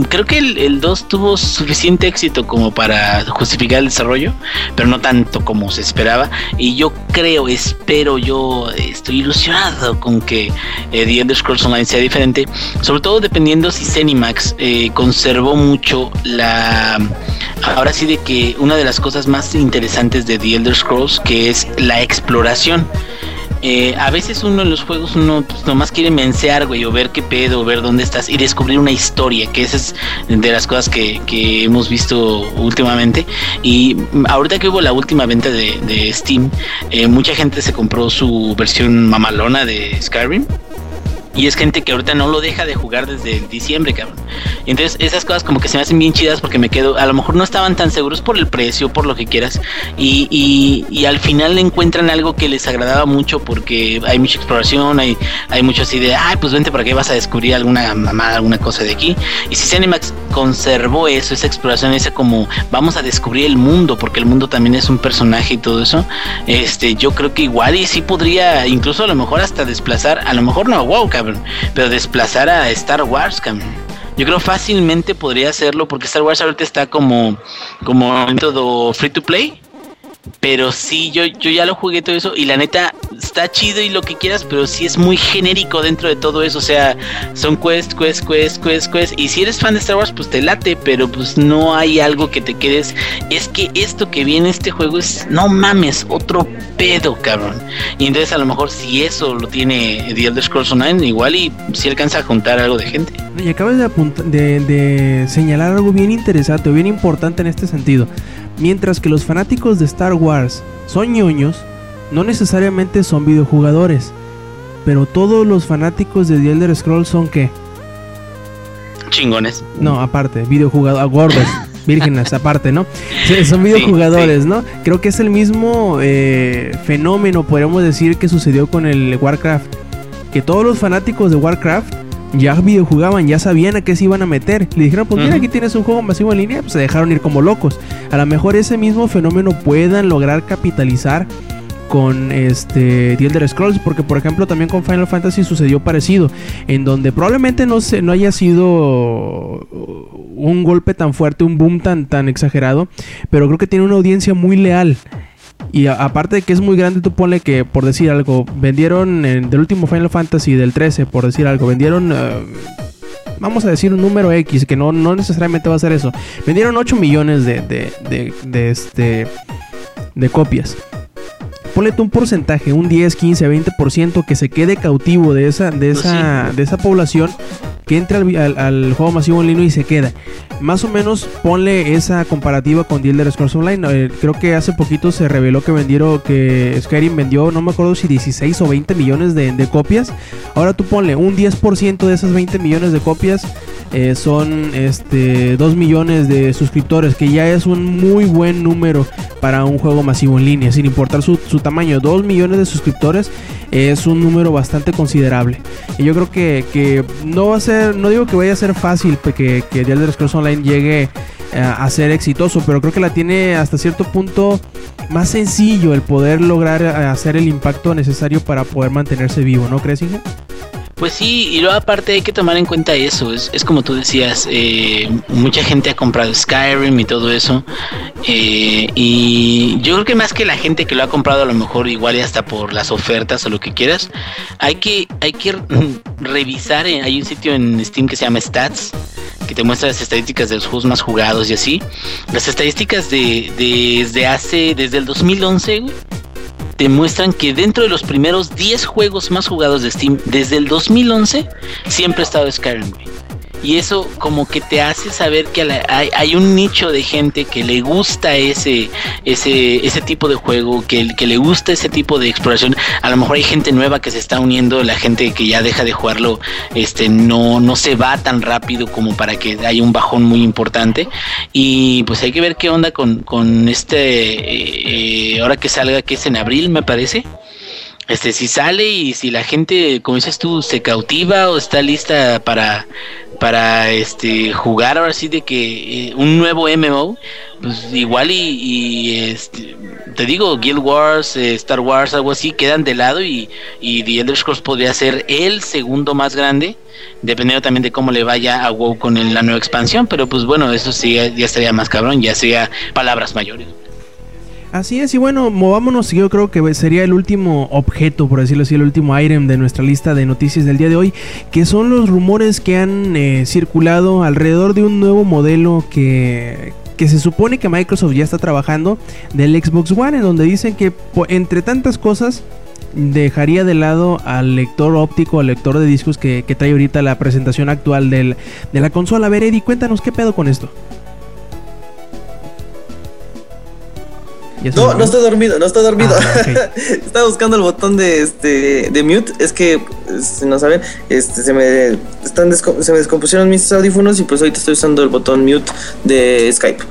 creo que el, el 2 tuvo suficiente éxito como para justificar el desarrollo, pero no tanto como se esperaba. Y yo creo, espero, yo estoy ilusionado con que eh, The Elder Scrolls Online sea diferente, sobre todo dependiendo si Zenimax eh, conservó mucho la... Ahora sí de que una de las cosas más interesantes de The Elder Scrolls, que es la exploración. Eh, a veces uno en los juegos uno pues, nomás quiere mensear, güey, o ver qué pedo, ver dónde estás y descubrir una historia, que esa es de las cosas que, que hemos visto últimamente. Y ahorita que hubo la última venta de, de Steam, eh, mucha gente se compró su versión mamalona de Skyrim. Y es gente que ahorita no lo deja de jugar desde diciembre, cabrón. Entonces esas cosas como que se me hacen bien chidas porque me quedo, a lo mejor no estaban tan seguros por el precio, por lo que quieras. Y, y, y al final encuentran algo que les agradaba mucho porque hay mucha exploración, hay, hay mucho así de, ay, pues vente para que vas a descubrir alguna mamada, alguna cosa de aquí. Y si Cinemax conservó eso, esa exploración, esa como vamos a descubrir el mundo, porque el mundo también es un personaje y todo eso, este, yo creo que igual y sí podría, incluso a lo mejor hasta desplazar, a lo mejor no a WoW, cabrón, pero desplazar a Star Wars, cabrón. Yo creo fácilmente podría hacerlo porque Star Wars ahorita está como, como en todo free to play. Pero sí, yo, yo ya lo jugué todo eso y la neta está chido y lo que quieras, pero sí es muy genérico dentro de todo eso. O sea, son quest, quest, quest, quest, quest. Y si eres fan de Star Wars, pues te late, pero pues no hay algo que te quedes. Es que esto que viene este juego es, no mames, otro pedo, cabrón. Y entonces a lo mejor si eso lo tiene The Elder Scrolls Online, igual y si alcanza a juntar algo de gente. Y acabas de, de señalar algo bien interesante, bien importante en este sentido. Mientras que los fanáticos de Star Wars son ñoños, no necesariamente son videojugadores. Pero todos los fanáticos de The Elder Scrolls son qué? Chingones. No, aparte, videojugadores, gordos, vírgenes, aparte, ¿no? Son videojugadores, ¿no? Creo que es el mismo eh, fenómeno, podríamos decir, que sucedió con el Warcraft. Que todos los fanáticos de Warcraft ya videojugaban, ya sabían a qué se iban a meter. Le dijeron, pues mira, aquí tienes un juego masivo en línea, pues se dejaron ir como locos. A lo mejor ese mismo fenómeno puedan lograr capitalizar con este The Elder Scrolls porque por ejemplo también con Final Fantasy sucedió parecido en donde probablemente no se no haya sido un golpe tan fuerte un boom tan tan exagerado pero creo que tiene una audiencia muy leal y a- aparte de que es muy grande, tú ponle que, por decir algo, vendieron eh, del último Final Fantasy, del 13, por decir algo, vendieron, eh, vamos a decir un número X, que no, no necesariamente va a ser eso. Vendieron 8 millones de, de, de, de, este, de copias. Ponle tú un porcentaje, un 10, 15, 20% que se quede cautivo de esa, de Pues esa, de esa población que entra al, juego masivo en línea y se queda. Más o menos ponle esa comparativa con The Elder Scrolls Online. Eh, creo que hace poquito se reveló que vendieron, que Skyrim vendió, no me acuerdo si 16 o 20 millones de, de copias. Ahora tú ponle un 10% de esas 20 millones de copias. eh, son este 2 millones de suscriptores, que ya es un muy buen número para un juego masivo en línea, sin importar su, su tamaño. 2 millones de suscriptores es un número bastante considerable. Y yo creo que, que no va a ser, no digo que vaya a ser fácil que, que The Elder Scrolls Online llegue eh, a ser exitoso, pero creo que la tiene hasta cierto punto más sencillo el poder lograr eh, hacer el impacto necesario para poder mantenerse vivo, ¿no crees, Inge? Pues sí, y luego aparte hay que tomar en cuenta eso, es, es como tú decías, eh, mucha gente ha comprado Skyrim y todo eso, eh, y yo creo que más que la gente que lo ha comprado a lo mejor igual y hasta por las ofertas o lo que quieras, hay que, hay que revisar, eh, hay un sitio en Steam que se llama Stats, que te muestra las estadísticas de los juegos más jugados y así, las estadísticas de, de- desde hace, desde el 2011, güey, te muestran que dentro de los primeros 10 juegos más jugados de Steam desde el 2011 siempre ha estado Skyrim. Y eso como que te hace saber que hay, hay un nicho de gente que le gusta ese, ese, ese tipo de juego, que, que le gusta ese tipo de exploración. A lo mejor hay gente nueva que se está uniendo, la gente que ya deja de jugarlo, este, no, no se va tan rápido como para que haya un bajón muy importante. Y pues hay que ver qué onda con, con este, eh, eh, ahora que salga, que es en abril me parece. Este, si sale y si la gente, como dices tú, se cautiva o está lista para, para este jugar ahora sí de que eh, un nuevo MMO, pues igual y, este, te digo, Guild Wars, eh, Star Wars, algo así, quedan de lado y, y The Elder Scrolls podría ser el segundo más grande, dependiendo también de cómo le vaya a WoW con la nueva expansión, pero pues bueno, eso sí ya, ya estaría más cabrón, ya sería palabras mayores. Así es, y bueno, movámonos. Yo creo que sería el último objeto, por decirlo así, el último item de nuestra lista de noticias del día de hoy, que son los rumores que han eh, circulado alrededor de un nuevo modelo que, que se supone que Microsoft ya está trabajando del Xbox One, en donde dicen que entre tantas cosas dejaría de lado al lector óptico, al lector de discos que, que trae ahorita la presentación actual del- de la consola. A ver, Eddie, cuéntanos qué pedo con esto. ¿Ya se No, no estoy dormido, no estoy dormido. Ah. Estaba buscando el botón de este de mute. Es que, si no saben, este se me están se me descompusieron mis audífonos y pues ahorita estoy usando el botón mute de Skype.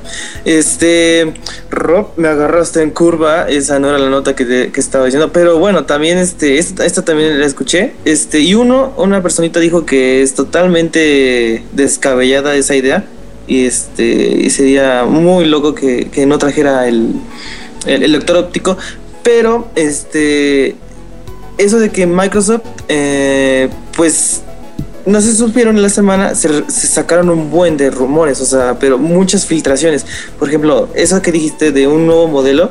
Este Rob, me agarraste en curva. Esa no era la nota que, te- que estaba diciendo, pero bueno, también este esta, esta también la escuché. Este y uno, una personita dijo que es totalmente descabellada esa idea. Y este y sería muy loco que, que no trajera el, el, lector óptico. Pero este eso de que Microsoft eh, pues no se supieron en la semana, se, se sacaron un buen de rumores, o sea, pero muchas filtraciones. Por ejemplo, eso que dijiste de un nuevo modelo,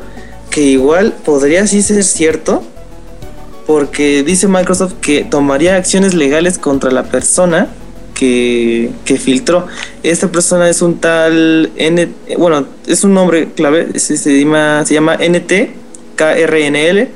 que igual podría sí ser cierto, porque dice Microsoft que tomaría acciones legales contra la persona que, filtró. Esta persona es un tal N, bueno, es un nombre clave, se, se llama, se llama NT, KRNL,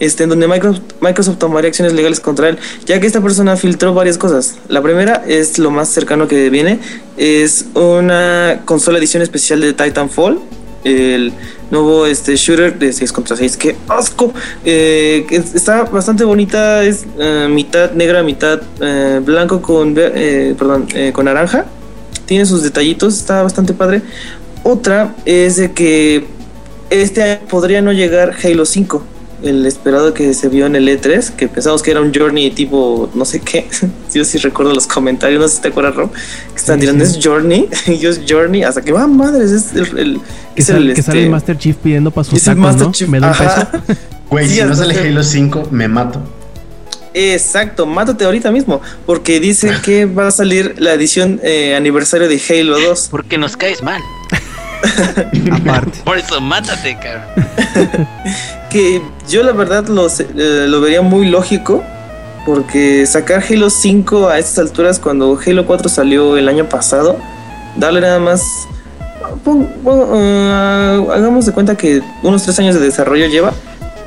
este, en donde Microsoft, Microsoft tomaría acciones legales contra él, ya que esta persona filtró varias cosas. La primera es lo más cercano que viene, es una consola edición especial de Titanfall, el nuevo este shooter de 6 contra 6 que asco. Eh, está bastante bonita es eh, mitad negra mitad eh, blanco con perdón con naranja. Tiene sus detallitos está bastante padre. Otra es de que este año podría no llegar Halo 5 el esperado que se vio en el E3 que pensamos que era un Journey tipo no sé qué yo sí recuerdo los comentarios no sé si te acuerdas Rob que están Sí, tirando sí. es Journey y yo es Journey hasta que va madres es el, el- Que, es sale, el, que sale este, el Master Chief pidiendo para sus es el tacos, Master ¿no? Chief. Me da un Ajá. peso. Güey, Sí, si no sale Halo 5, me mato. Exacto, mátate ahorita mismo, porque dice que va a salir la edición eh, aniversario de Halo 2. Porque nos caes mal. Aparte. Por eso mátate, cabrón. Que yo la verdad eh, lo vería muy lógico, porque sacar Halo 5 a estas alturas cuando Halo 4 salió el año pasado, darle nada más... eh, hagamos de cuenta que unos tres años de desarrollo lleva.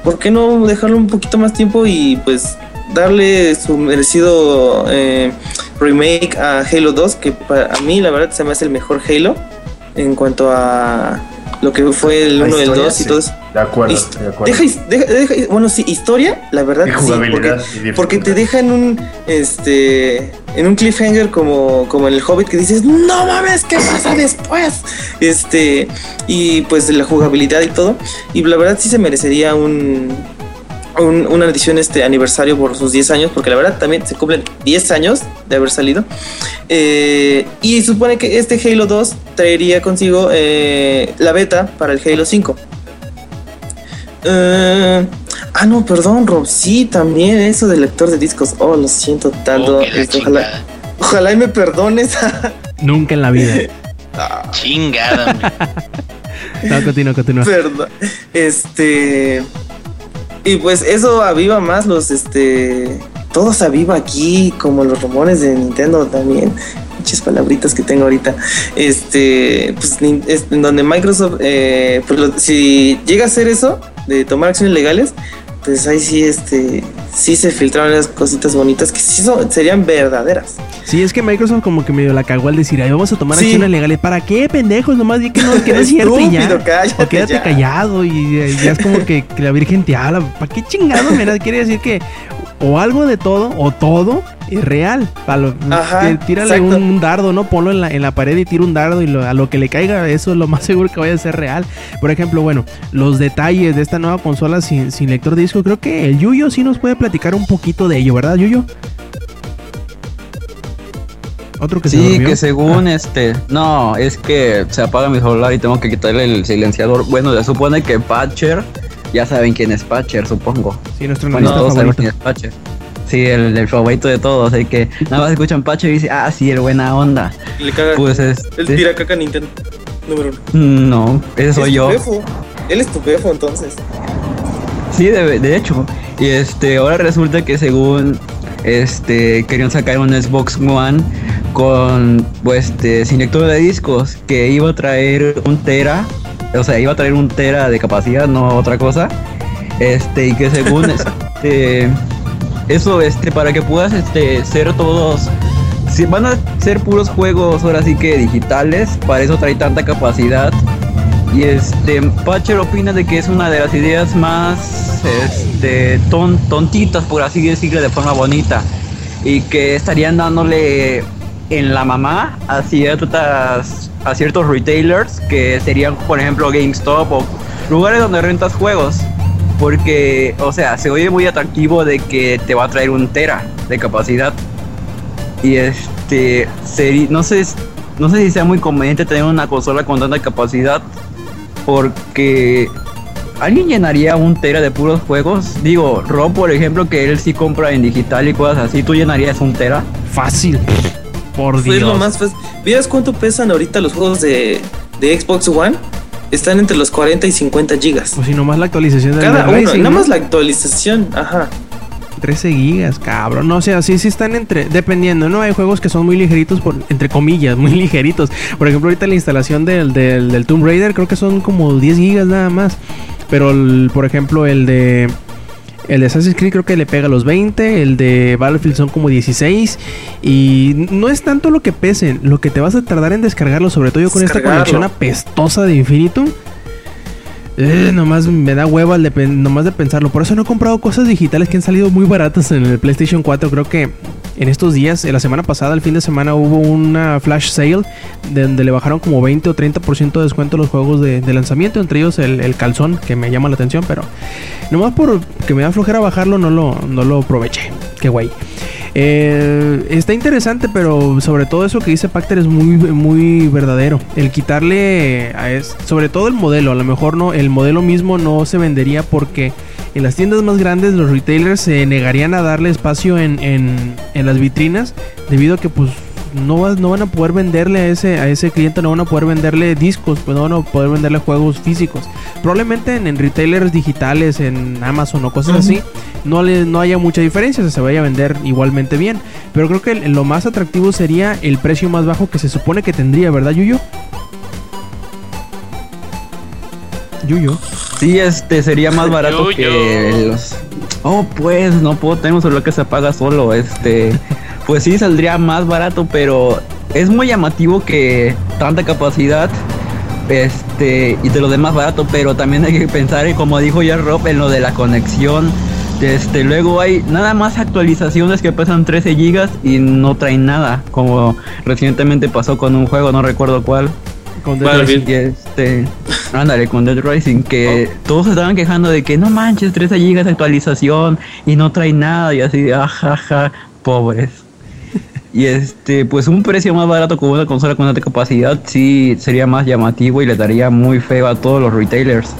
¿Por qué no dejarlo un poquito más tiempo y pues darle su merecido eh, remake a Halo 2? Que para mí la verdad se me hace el mejor Halo en cuanto a lo que fue el La 1, el historia, 2 y todo eso. De acuerdo, Hist- de acuerdo. Deja, his- deja- deja- bueno, sí, historia, la verdad, Y sí, porque, porque te deja en un, este, en un cliffhanger como, como en el Hobbit que dices, no mames, ¿qué pasa después? Este, y pues la jugabilidad y todo, y la verdad sí se merecería un, un- una edición este aniversario por sus 10 años, porque la verdad también se cumplen 10 años de haber salido. Eh, y supone que este Halo 2 traería consigo eh, la beta para el Halo 5. Eh, ah, no, perdón, Rob. Sí, también eso del lector de discos. Oh, lo siento tanto. Oh, Este, ojalá, chingada. ojalá y me perdones. Nunca en la vida. Chingada, hombre. No, continúa, continúa. Perdón. Este. Y pues eso aviva más los, este. Todo se aviva aquí, como los rumores de Nintendo también. Muchas palabritas que tengo ahorita. Este. Pues en donde Microsoft. eh, pues si llega a hacer eso. de tomar acciones legales, pues ahí sí, este, sí se filtraron las cositas bonitas que sí son, serían verdaderas. Sí, es que Microsoft como que medio la cagó al decir, ay, vamos a tomar Sí. acciones legales. ¿Para qué, pendejos? Nomás di que no, que no es cierto y ya. Cállate o quédate ya. callado y, y ya es como que, que la Virgen te habla. ¿Para qué chingado? Mira, quiere decir que o algo de todo o todo es real. A lo- Ajá, que tírale un, un dardo, ¿no? Ponlo en la, en la pared y tira un dardo y lo- a lo que le caiga, eso es lo más seguro que vaya a ser real. Por ejemplo, bueno, los detalles de esta nueva consola sin, sin lector de disco, creo que el Yuyo sí nos puede platicar un poquito de ello, ¿verdad, Yuyo? Otro que Sí, que según este, no, es que se apaga mi celular y tengo que quitarle el silenciador. Bueno, se supone que Patcher, ya saben quién es Patcher, supongo. Sí, nuestro Bueno, todos sabemos favorito. quién es Patcher. Sí, el, el favorito de todos, el que nada más escuchan Patcher y dice, ah, sí, el buena onda. Le caga Pues el este, tira caca Nintendo número uno. no, ese soy Es yo. Él es tu befo entonces. Sí, de, de hecho. Y este, ahora resulta que según este querían sacar un Xbox One con pues este sin lector de discos que iba a traer un tera, o sea, iba a traer un tera de capacidad, no otra cosa. Este, y que según este eso este para que puedas este ser todos si van a ser puros juegos ahora sí que digitales, para eso trae tanta capacidad y este, Patcher opina de que es una de las ideas más este, ton- tontitas, por así decirlo, de forma bonita. Y que estarían dándole en la mamá a, ciertas, a ciertos retailers, que serían, por ejemplo, GameStop o lugares donde rentas juegos. Porque, o sea, se oye muy atractivo de que te va a traer un tera de capacidad. Y este, seri- no sé, no sé si sea muy conveniente tener una consola con tanta capacidad porque ¿alguien llenaría un tera de puros juegos? Digo, Rob, por ejemplo, que él sí compra en digital y cosas así, ¿tú llenarías un tera? Fácil. Por Fue lo Dios. más fácil. ¿Vieras cuánto pesan ahorita los juegos de, de Xbox One? Están entre los 40 y 50 gigas. Pues si nomás la actualización del Cada uno, Rising, nada ¿no? más la actualización, ajá. 13 gigas, cabrón. No, o sea, sí, sí están entre. Dependiendo, ¿no? Hay juegos que son muy ligeritos, por, entre comillas, muy ligeritos. Por ejemplo, ahorita la instalación del, del, del Tomb Raider creo que son como 10 gigas nada más. Pero, el- por ejemplo, el de. El de Assassin's Creed creo que le pega los 20. El de Battlefield son como 16. Y no es tanto lo que pesen, lo que te vas a tardar en descargarlo, sobre todo yo con esta conexión apestosa de Infinitum. Eh, nomás me da hueva de nomás de pensarlo. Por eso no he comprado cosas digitales que han salido muy baratas en el PlayStation 4. Creo que en estos días, eh, la semana pasada, el fin de semana, hubo una flash sale de donde le bajaron como 20 o 30% de descuento los juegos de, lanzamiento. Entre ellos el, el calzón, que me llama la atención. Pero nomás por que me da flojera bajarlo, no lo, no lo aproveché. Qué guay. Eh, está interesante, pero sobre todo eso que dice Pacter es muy, muy verdadero. El quitarle, a es, sobre todo el modelo, a lo mejor no, el modelo mismo no se vendería porque en las tiendas más grandes los retailers se negarían a darle espacio en, en, en las vitrinas debido a que pues no, vas- no van a poder venderle a ese, a ese cliente, no van a poder venderle discos, pues no van a poder venderle juegos físicos. Probablemente en, en retailers digitales, en Amazon o cosas así, no, le, no haya mucha diferencia, o sea, se vaya a vender igualmente bien. Pero creo que lo más atractivo sería el precio más bajo que se supone que tendría, ¿verdad, Yuyo? Yuyo. Sí, este sería más barato que los... Oh, pues no puedo tener un celular que se apaga solo, este... Pues sí, saldría más barato, pero es muy llamativo que tanta capacidad este y te lo dé más barato, pero también hay que pensar, como dijo ya Rob, en lo de la conexión. Este, luego hay nada más actualizaciones que pesan 13 gigas y no traen nada, como recientemente pasó con un juego, no recuerdo cuál. Con Dead. Rising. Y este, ándale, con Dead Rising, que todos se estaban quejando de que no manches, 13 gigas de actualización y no trae nada, y así, ajaja, pobres. Y este, pues un precio más barato con una consola con alta capacidad sí sería más llamativo y le daría muy feo a todos los retailers.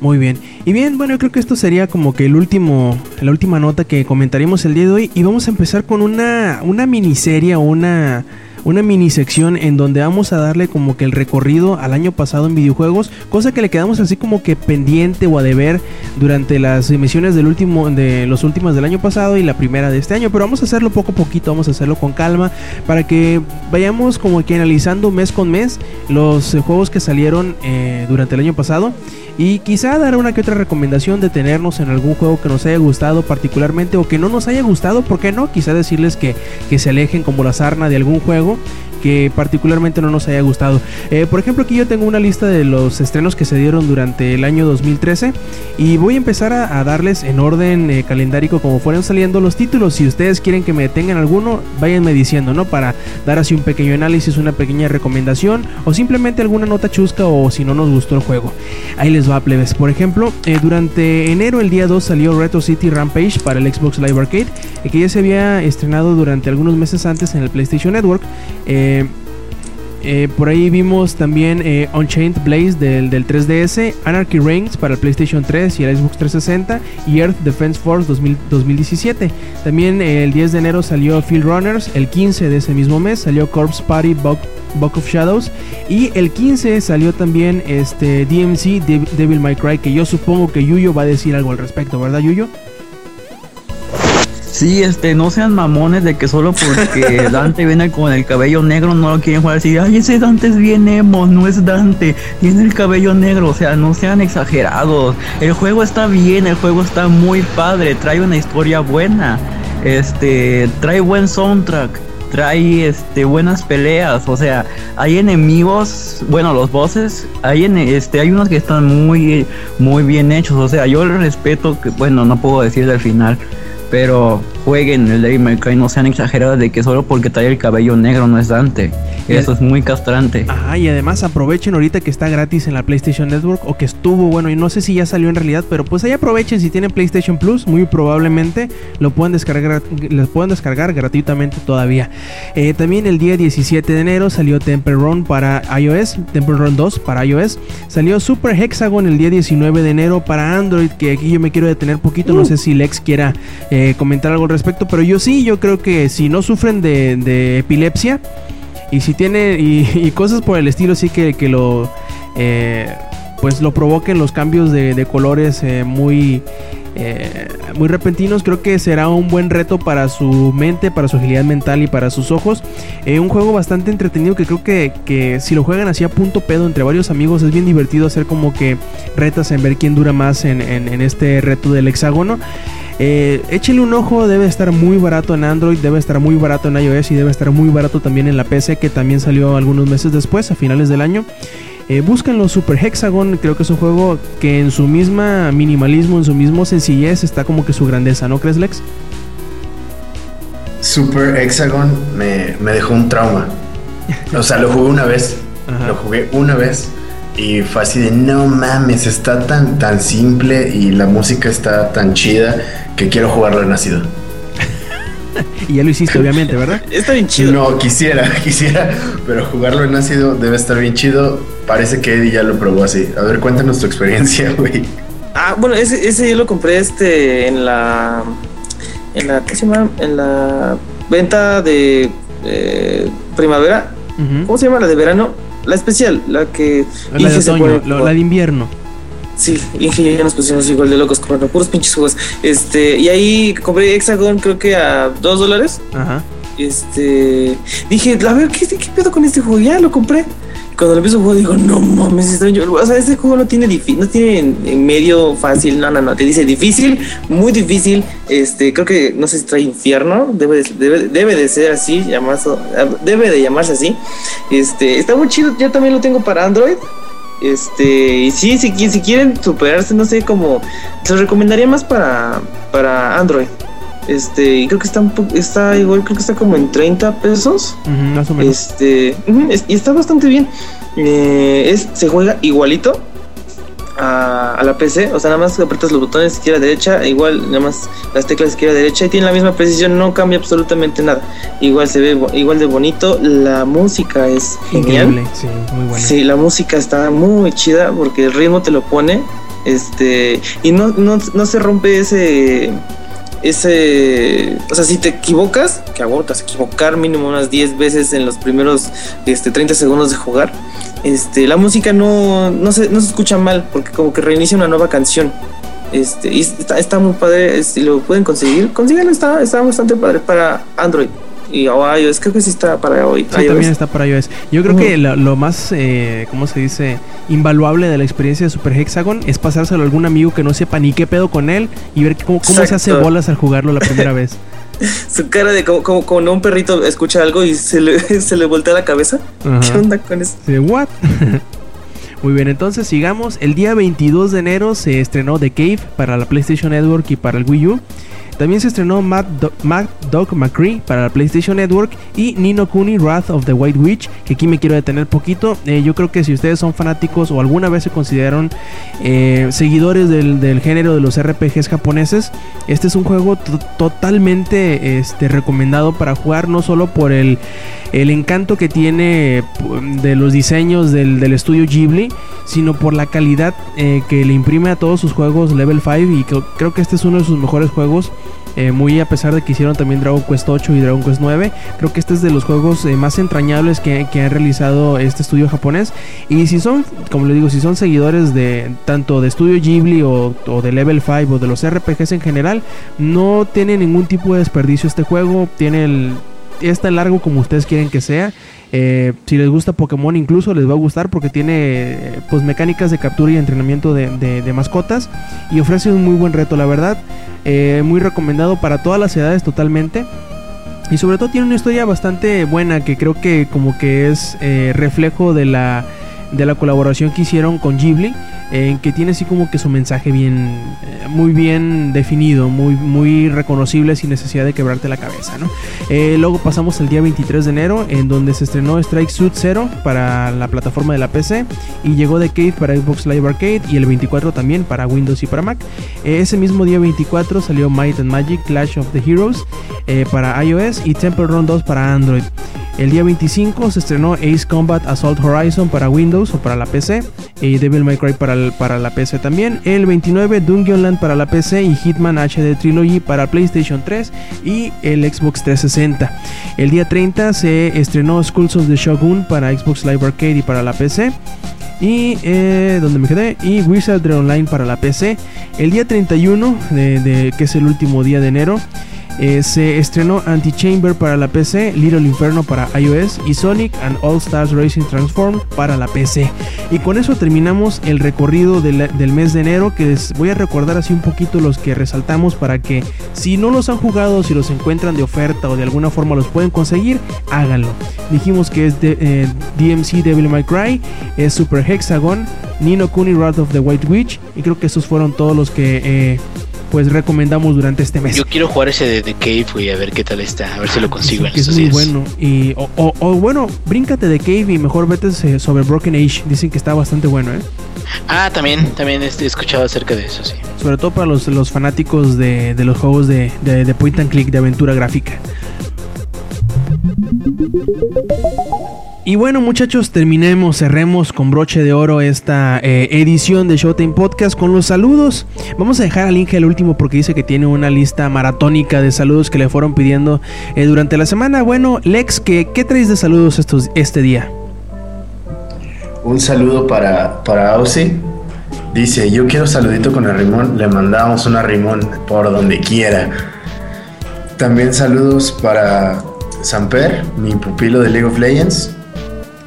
Muy bien. Y bien, bueno, yo creo que esto sería como que el último, la última nota que comentaremos el día de hoy. Y vamos a empezar con una, una miniserie o una, una mini sección en donde vamos a darle como que el recorrido al año pasado en videojuegos. Cosa que le quedamos así como que pendiente o a deber durante las emisiones del último, de los últimos del año pasado y la primera de este año. Pero vamos a hacerlo poco a poquito, vamos a hacerlo con calma. Para que vayamos como que analizando mes con mes los juegos que salieron eh, durante el año pasado. Y quizá dar una que otra recomendación de tenernos en algún juego que nos haya gustado particularmente o que no nos haya gustado, ¿por qué no? Quizá decirles que, que se alejen como la sarna de algún juego que particularmente no nos haya gustado. Eh, por ejemplo, aquí yo tengo una lista de los estrenos que se dieron durante el año 2013 y voy a empezar a, darles en orden eh, calendárico como fueron saliendo los títulos. Si ustedes quieren que me detengan alguno, váyanme diciendo, ¿no? Para dar así un pequeño análisis, una pequeña recomendación o simplemente alguna nota chusca o si no nos gustó el juego. Ahí les va, plebes. Por ejemplo, eh, durante enero, el día 2, salió Retro City Rampage para el Xbox Live Arcade, que ya se había estrenado durante algunos meses antes en el PlayStation Network. Eh, eh, por ahí vimos también eh, Unchained Blaze del, 3DS, Anarchy Reigns para el PlayStation 3 y el Xbox 360 y Earth Defense Force 2017. También el 10 de enero salió Field Runners, el 15 de ese mismo mes salió Corpse Party Buck, of Shadows y el 15 salió también este DMC Devil May Cry que yo supongo que Yuyo va a decir algo al respecto, ¿verdad Yuyo? Sí, este, no sean mamones de que solo porque Dante viene con el cabello negro no lo quieren jugar así. Ay, ese Dante es bien emo, no es Dante, tiene el cabello negro. O sea, no sean exagerados. El juego está bien, el juego está muy padre, trae una historia buena, este, trae buen soundtrack trae este buenas peleas, o sea, hay enemigos, bueno, los bosses, hay este hay unos que están muy muy bien hechos, o sea, yo el respeto que bueno, no puedo decir del final, pero jueguen el Devil May Cry, no sean exagerados de que solo porque trae el cabello negro no es Dante. Eso es muy castrante. Ajá, y además aprovechen ahorita que está gratis en la PlayStation Network o que estuvo, bueno, y no sé si ya salió en realidad, pero pues ahí aprovechen si tienen PlayStation Plus, muy probablemente lo pueden descargar, les pueden descargar gratuitamente todavía. Eh, también el día 17 de enero salió Temple Run para iOS, Temple Run 2 para iOS. Salió Super Hexagon el día 19 de enero para Android, que aquí yo me quiero detener poquito, no uh. sé si Lex quiera eh, comentar algo al respecto, pero yo sí, yo creo que si no sufren de, epilepsia y si tiene y, cosas por el estilo, sí que, que lo eh, pues lo provoquen los cambios de, colores eh, muy muy repentinos creo que será un buen reto para su mente para su agilidad mental y para sus ojos. Un juego bastante entretenido que creo que, que, si lo juegan así a punto pedo entre varios amigos es bien divertido hacer como que retas en ver quién dura más en, en este reto del hexágono eh, échenle un ojo, debe estar muy barato en Android, debe estar muy barato en iOS y debe estar muy barato también en la PC que también salió algunos meses después, a finales del año. Eh, búsquenlo, Super Hexagon, creo que es un juego que en su misma minimalismo, en su mismo sencillez está como que su grandeza, ¿no crees Lex? Super Hexagon me, me dejó un trauma. O sea, lo jugué una vez. Lo jugué una vez y fue así de no mames, está tan, tan simple y la música está tan chida que quiero jugarlo en nacido. y ya lo hiciste, obviamente, ¿verdad? Está bien chido. No, quisiera, quisiera, pero jugarlo en ácido debe estar bien chido. Parece que Eddie ya lo probó así. A ver, cuéntanos tu experiencia, güey. Ah, bueno, ese, ese yo lo compré este en la. En la. ¿Qué se llama? En la venta de eh, primavera. ¿Cómo se llama la de verano? La especial, la que. La de otoño, la de invierno. Sí, Inge nos pusimos igual de locos comprando puros pinches juegos. Este, y ahí compré Hexagon, creo que a dos dólares. Ajá. Este, dije, a ver, ¿qué, ¿qué pedo con este juego? Ya lo compré cuando lo empiezo a jugar digo, no mames, extraño. O sea, este juego no tiene difícil, no tiene en, medio fácil, no, no, no. Te dice difícil, muy difícil. Este, creo que no sé si trae infierno, debe de, debe, debe de ser así, llamarse, debe de llamarse así. Este, está muy chido, yo también lo tengo para Android. Este, y sí, si, si quieren superarse, no sé cómo, se recomendaría más para, para Android. Este, y creo que está, está igual, creo que está como en 30 pesos. más o menos. Este, y está bastante bien. Eh, es, se juega igualito a, la PC. O sea, nada más apretas los botones izquierda derecha, igual nada más las teclas izquierda derecha y tiene la misma precisión, no cambia absolutamente nada. Igual se ve igual de bonito. La música es genial. Increíble, sí, muy buena. Sí, la música está muy chida porque el ritmo te lo pone. Este, y no, no, no se rompe ese ese, o sea, si te equivocas, que agotas equivocar mínimo unas 10 veces en los primeros este, 30 segundos de jugar, este, la música no, no, se, no se escucha mal porque como que reinicia una nueva canción. Este, está, está muy padre, si lo pueden conseguir, consíganlo, está, está bastante padre para Android. Y o iOS, creo que sí está para hoy. Sí, también está para iOS. Yo creo que lo, lo más, eh, ¿cómo se dice? Invaluable de la experiencia de Super Hexagon es pasárselo a algún amigo que no sepa ni qué pedo con él y ver cómo, cómo se hace bolas al jugarlo la primera vez. Su cara de como, como un perrito escucha algo y se le, se le voltea la cabeza. ¿Qué onda con eso? Sí, ¿What? Muy bien, entonces sigamos. El día 22 de enero se estrenó The Cave para la PlayStation Network y para el Wii U. También se estrenó Mad, Do- Dog McCree para la PlayStation Network y Nino Kuni Wrath of the White Witch, que aquí me quiero detener poquito. Eh, yo creo que si ustedes son fanáticos o alguna vez se consideraron eh, seguidores del, del género de los RPGs japoneses, este es un juego to- totalmente este, recomendado para jugar, no solo por el, el encanto que tiene de los diseños del, del estudio Ghibli, sino por la calidad eh, que le imprime a todos sus juegos Level 5 y creo, creo que este es uno de sus mejores juegos. Eh, muy a pesar de que hicieron también Dragon Quest 8 y Dragon Quest 9, creo que este es de los juegos eh, más entrañables que, que ha realizado este estudio japonés. Y si son, como le digo, si son seguidores de tanto de estudio Ghibli o, o de Level 5 o de los RPGs en general, no tiene ningún tipo de desperdicio este juego. Tiene el, es tan largo como ustedes quieren que sea. Eh, si les gusta Pokémon incluso les va a gustar porque tiene pues mecánicas de captura y entrenamiento de, de- de mascotas y ofrece un muy buen reto la verdad. Eh, muy recomendado para todas las edades totalmente. Y sobre todo tiene una historia bastante buena que creo que como que es eh, reflejo de la, de la colaboración que hicieron con Ghibli. En que tiene así como que su mensaje bien, eh, muy bien definido, muy, muy reconocible sin necesidad de quebrarte la cabeza, ¿no? Eh, luego pasamos al día 23 de enero, en donde se estrenó Strike Suit Zero para la plataforma de la PC y llegó The Cave para Xbox Live Arcade y el 24 también para Windows y para Mac. Eh, ese mismo día 24 salió Might and Magic Clash of the Heroes eh, para iOS y Temple Run 2 para Android. El día 25 se estrenó Ace Combat Assault Horizon para Windows o para la PC y Devil May Cry para, para la PC también. El 29 Dungeonland para la PC y Hitman HD Trilogy para PlayStation 3 y el Xbox 360. El día 30 se estrenó Skulls of the Shogun para Xbox Live Arcade y para la PC. Y eh, donde me quedé y Wizardry Online para la PC. El día 31 de, de- que es el último día de enero eh, se estrenó Antichamber para la PC, Little Inferno para iOS y Sonic and All Stars Racing Transform para la PC. Y con eso terminamos el recorrido del, del mes de enero, que les voy a recordar así un poquito los que resaltamos para que si no los han jugado, si los encuentran de oferta o de alguna forma los pueden conseguir, háganlo. Dijimos que es de, eh, DMC Devil May Cry, es Super Hexagon, Nino Kuni Wrath of the White Witch y creo que esos fueron todos los que... eh, pues recomendamos durante este mes. Yo quiero jugar ese de The Cave, güey, a ver qué tal está, a ver si lo consigo en que es estos muy días. bueno. Y, o, o- o bueno, bríncate de Cave y mejor vete sobre Broken Age. Dicen que está bastante bueno, ¿eh? Ah, también, también este, he escuchado acerca de eso, sí. Sobre todo para los, los fanáticos de, de los juegos de, de- de point and click, de aventura gráfica. Y bueno muchachos, terminemos, cerremos con broche de oro esta eh, edición de Showtime Podcast con los saludos. Vamos a dejar al Inge el último porque dice que tiene una lista maratónica de saludos que le fueron pidiendo eh, durante la semana. Bueno, Lex, ¿qué, qué traes de saludos estos, este día? Un saludo para, para Aussie. Dice, yo quiero saludito con el rimón. Le mandamos una rimón por donde quiera. También saludos para Samper, mi pupilo de League of Legends.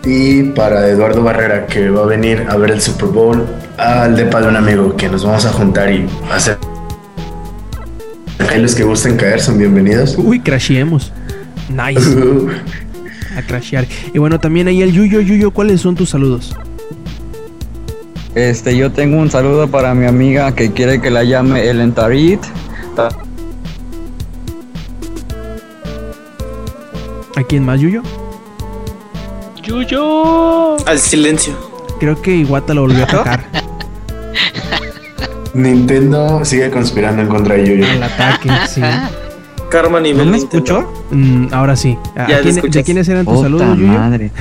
Y para Eduardo Barrera, que va a venir a ver el Super Bowl al depa de un amigo, que nos vamos a juntar y hacer... Ahí los que gusten caer son bienvenidos. Uy, crasheemos. Nice. A crashear. Y bueno, también ahí el Yuyo, Yuyo, ¿cuáles son tus saludos? Este, yo tengo un saludo para mi amiga que quiere que la llame Ellen Tarit. Ta- ¿A quién más, Yuyo? Yuyo. Al silencio. Creo que Iwata lo volvió a atacar. Nintendo sigue conspirando en contra de Yuyo. Al ataque, sí. Karma nivel ¿No me escuchó? Mm, ahora sí. ¿A Ya quién- ¿De quiénes eran tus saludos, Yuyo? madre.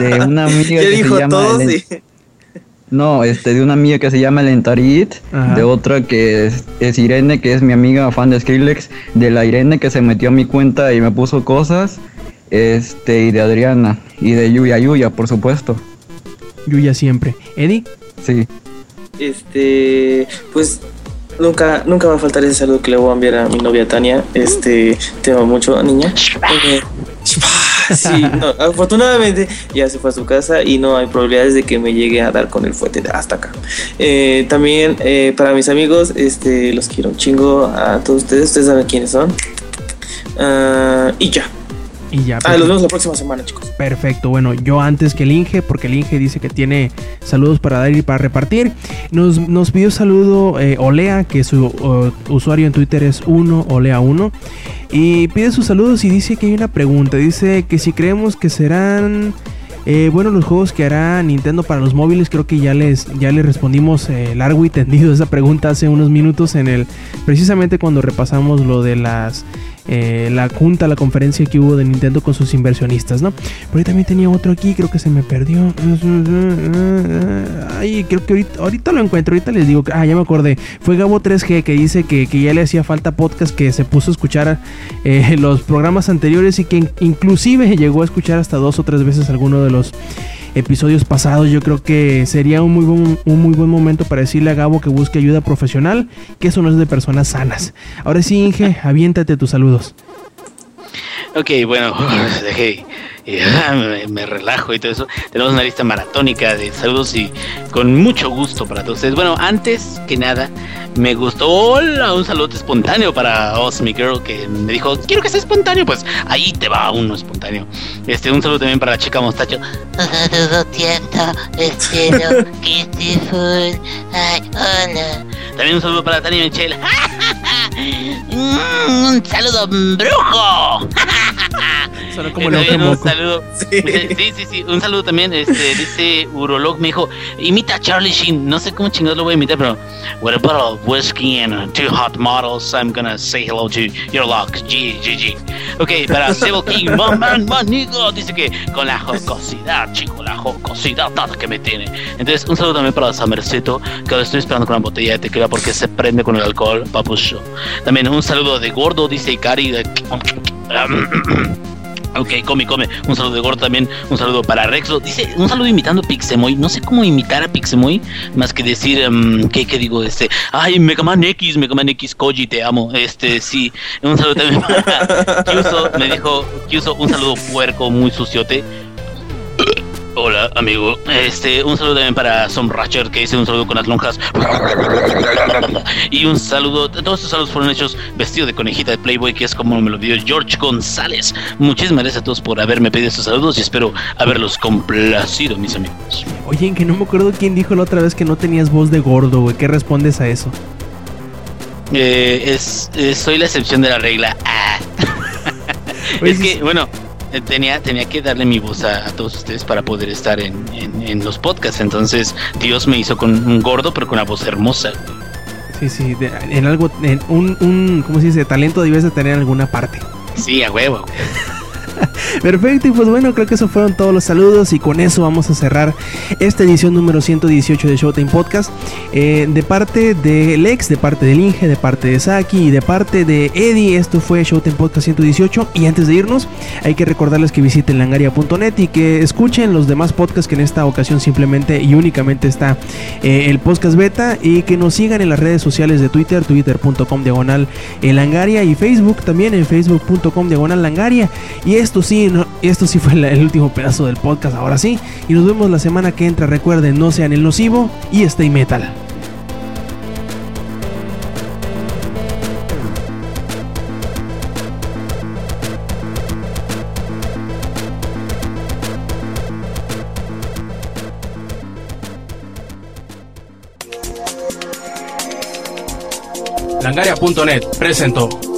De una amiga que dijo se llama todos Ellen- y... No, este, de una amiga que se llama Ellen Tarit, Ajá. de otra que es, es Irene, que es mi amiga fan de Skrillex, de la Irene que se metió a mi cuenta y me puso cosas, este, y de Adriana, y de Yuya Yuya, por supuesto. Yuya siempre. Eddie, Sí. Este, pues Nunca, nunca va a faltar ese saludo que le voy a enviar a mi novia Tania. Este, te amo mucho, niña. Eh, sí, no, afortunadamente ya se fue a su casa y no hay probabilidades de que me llegue a dar con el fuete de hasta acá. Eh, también eh, para mis amigos, este, los quiero un chingo a todos ustedes. Ustedes saben quiénes son. Ah, y ya. Y ya. Ah, los vemos la próxima semana, chicos. Perfecto, bueno, yo antes que el Inge, porque el Inge dice que tiene saludos para dar y para repartir, nos, nos pidió saludo eh, Olea, que su uh, usuario en Twitter es 1, Olea1, y pide sus saludos y dice que hay una pregunta, dice que si creemos que serán... Eh, bueno, los juegos que hará Nintendo para los móviles, creo que ya les, ya les respondimos eh, largo y tendido esa pregunta hace unos minutos en el, precisamente cuando repasamos lo de las eh, la junta, la conferencia que hubo de Nintendo con sus inversionistas, ¿no? Pero también tenía otro aquí, creo que se me perdió. Ay, creo que ahorita, lo encuentro, ahorita les digo, ah, ya me acordé. Fue Gabo 3G que dice que, que ya le hacía falta podcast, que se puso a escuchar eh, los programas anteriores y que in- inclusive llegó a escuchar hasta dos o tres veces alguno de los episodios pasados. Yo creo que sería un muy buen, un muy buen momento para decirle a Gabo que busque ayuda profesional, que eso no es de personas sanas. Ahora sí, Inge, aviéntate tus saludos. Ok, bueno, dejé, y, ah, me, me relajo y todo eso. Tenemos una lista maratónica de saludos y con mucho gusto para todos ustedes. Bueno, antes que nada, me gustó hola, un saludo espontáneo para Osmi Girl que me dijo, quiero que sea espontáneo. Pues ahí te va uno espontáneo. Este, un saludo también para la chica mostacho. Saludo tierno, espero que. Ay, hola. También un saludo para Tania Michelle. Mm, un saludo brujo. Sonó como ojo un moco. saludo. Sí, sí, sí. Un saludo también. Este, dice Urolog, me dijo, imita a Charlie Sheen. No sé cómo chingados lo voy a imitar, pero with a bottle of whiskey and two hot models, I'm gonna say hello to your luck. G, G, G. Ok, para Civil King, man, man, manigo, dice que con la jocosidad, chico, la jocosidad dada que me tiene. Entonces, un saludo también para Samercito, que lo estoy esperando con una botella de tequila porque se prende con el alcohol, papucho. También un saludo de gordo, dice Cari, de... Ok, come, come. Un saludo de Gordo también. Un saludo para Rexo. Dice, un saludo imitando a Pixemoy. No sé cómo imitar a Pixemoy. Más que decir, em, ¿qué, ¿qué digo? Este, ay, Mega Man X, Mega Man X, Koji, te amo. Este, sí. Un saludo también para Kyuso. Me dijo, Kyuso, un saludo puerco, muy suciote. Hola, amigo. Este, un saludo también para Som Ratcher, que dice un saludo con las lonjas. Y un saludo, todos estos saludos fueron hechos vestido de conejita de Playboy, que es como me lo pidió George González. Muchísimas gracias a todos por haberme pedido estos saludos y espero haberlos complacido, mis amigos. Oye, en que no me acuerdo quién dijo la otra vez que no tenías voz de gordo, güey. ¿Qué respondes a eso? Eh, es, eh, soy la excepción de la regla. Ah. Oye, es que, bueno, tenía, tenía que darle mi voz a, a todos ustedes para poder estar en, en- en los podcasts. Entonces, Dios me hizo con un gordo, pero con una voz hermosa. Sí, sí, de- en algo, en un, un, ¿cómo se dice? Talento debes de tener en alguna parte. Sí, a huevo. Perfecto, y pues bueno, creo que esos fueron todos los saludos y con eso vamos a cerrar esta edición número 118 de Showtime Podcast. Eh, de parte de Lex, de parte del Inge, de parte de Saki y de parte de Eddie, esto fue Showtime Podcast 118. Y antes de irnos, hay que recordarles que visiten langaria.net y que escuchen los demás podcasts que en esta ocasión simplemente y únicamente está eh, el podcast beta y que nos sigan en las redes sociales de Twitter, twitter.com diagonal langaria y Facebook también en facebook.com diagonal langaria. Esto sí, esto sí fue el último pedazo del podcast, ahora sí. Y nos vemos la semana que entra. Recuerden, no sean el nocivo y stay metal. Langaria.net presentó.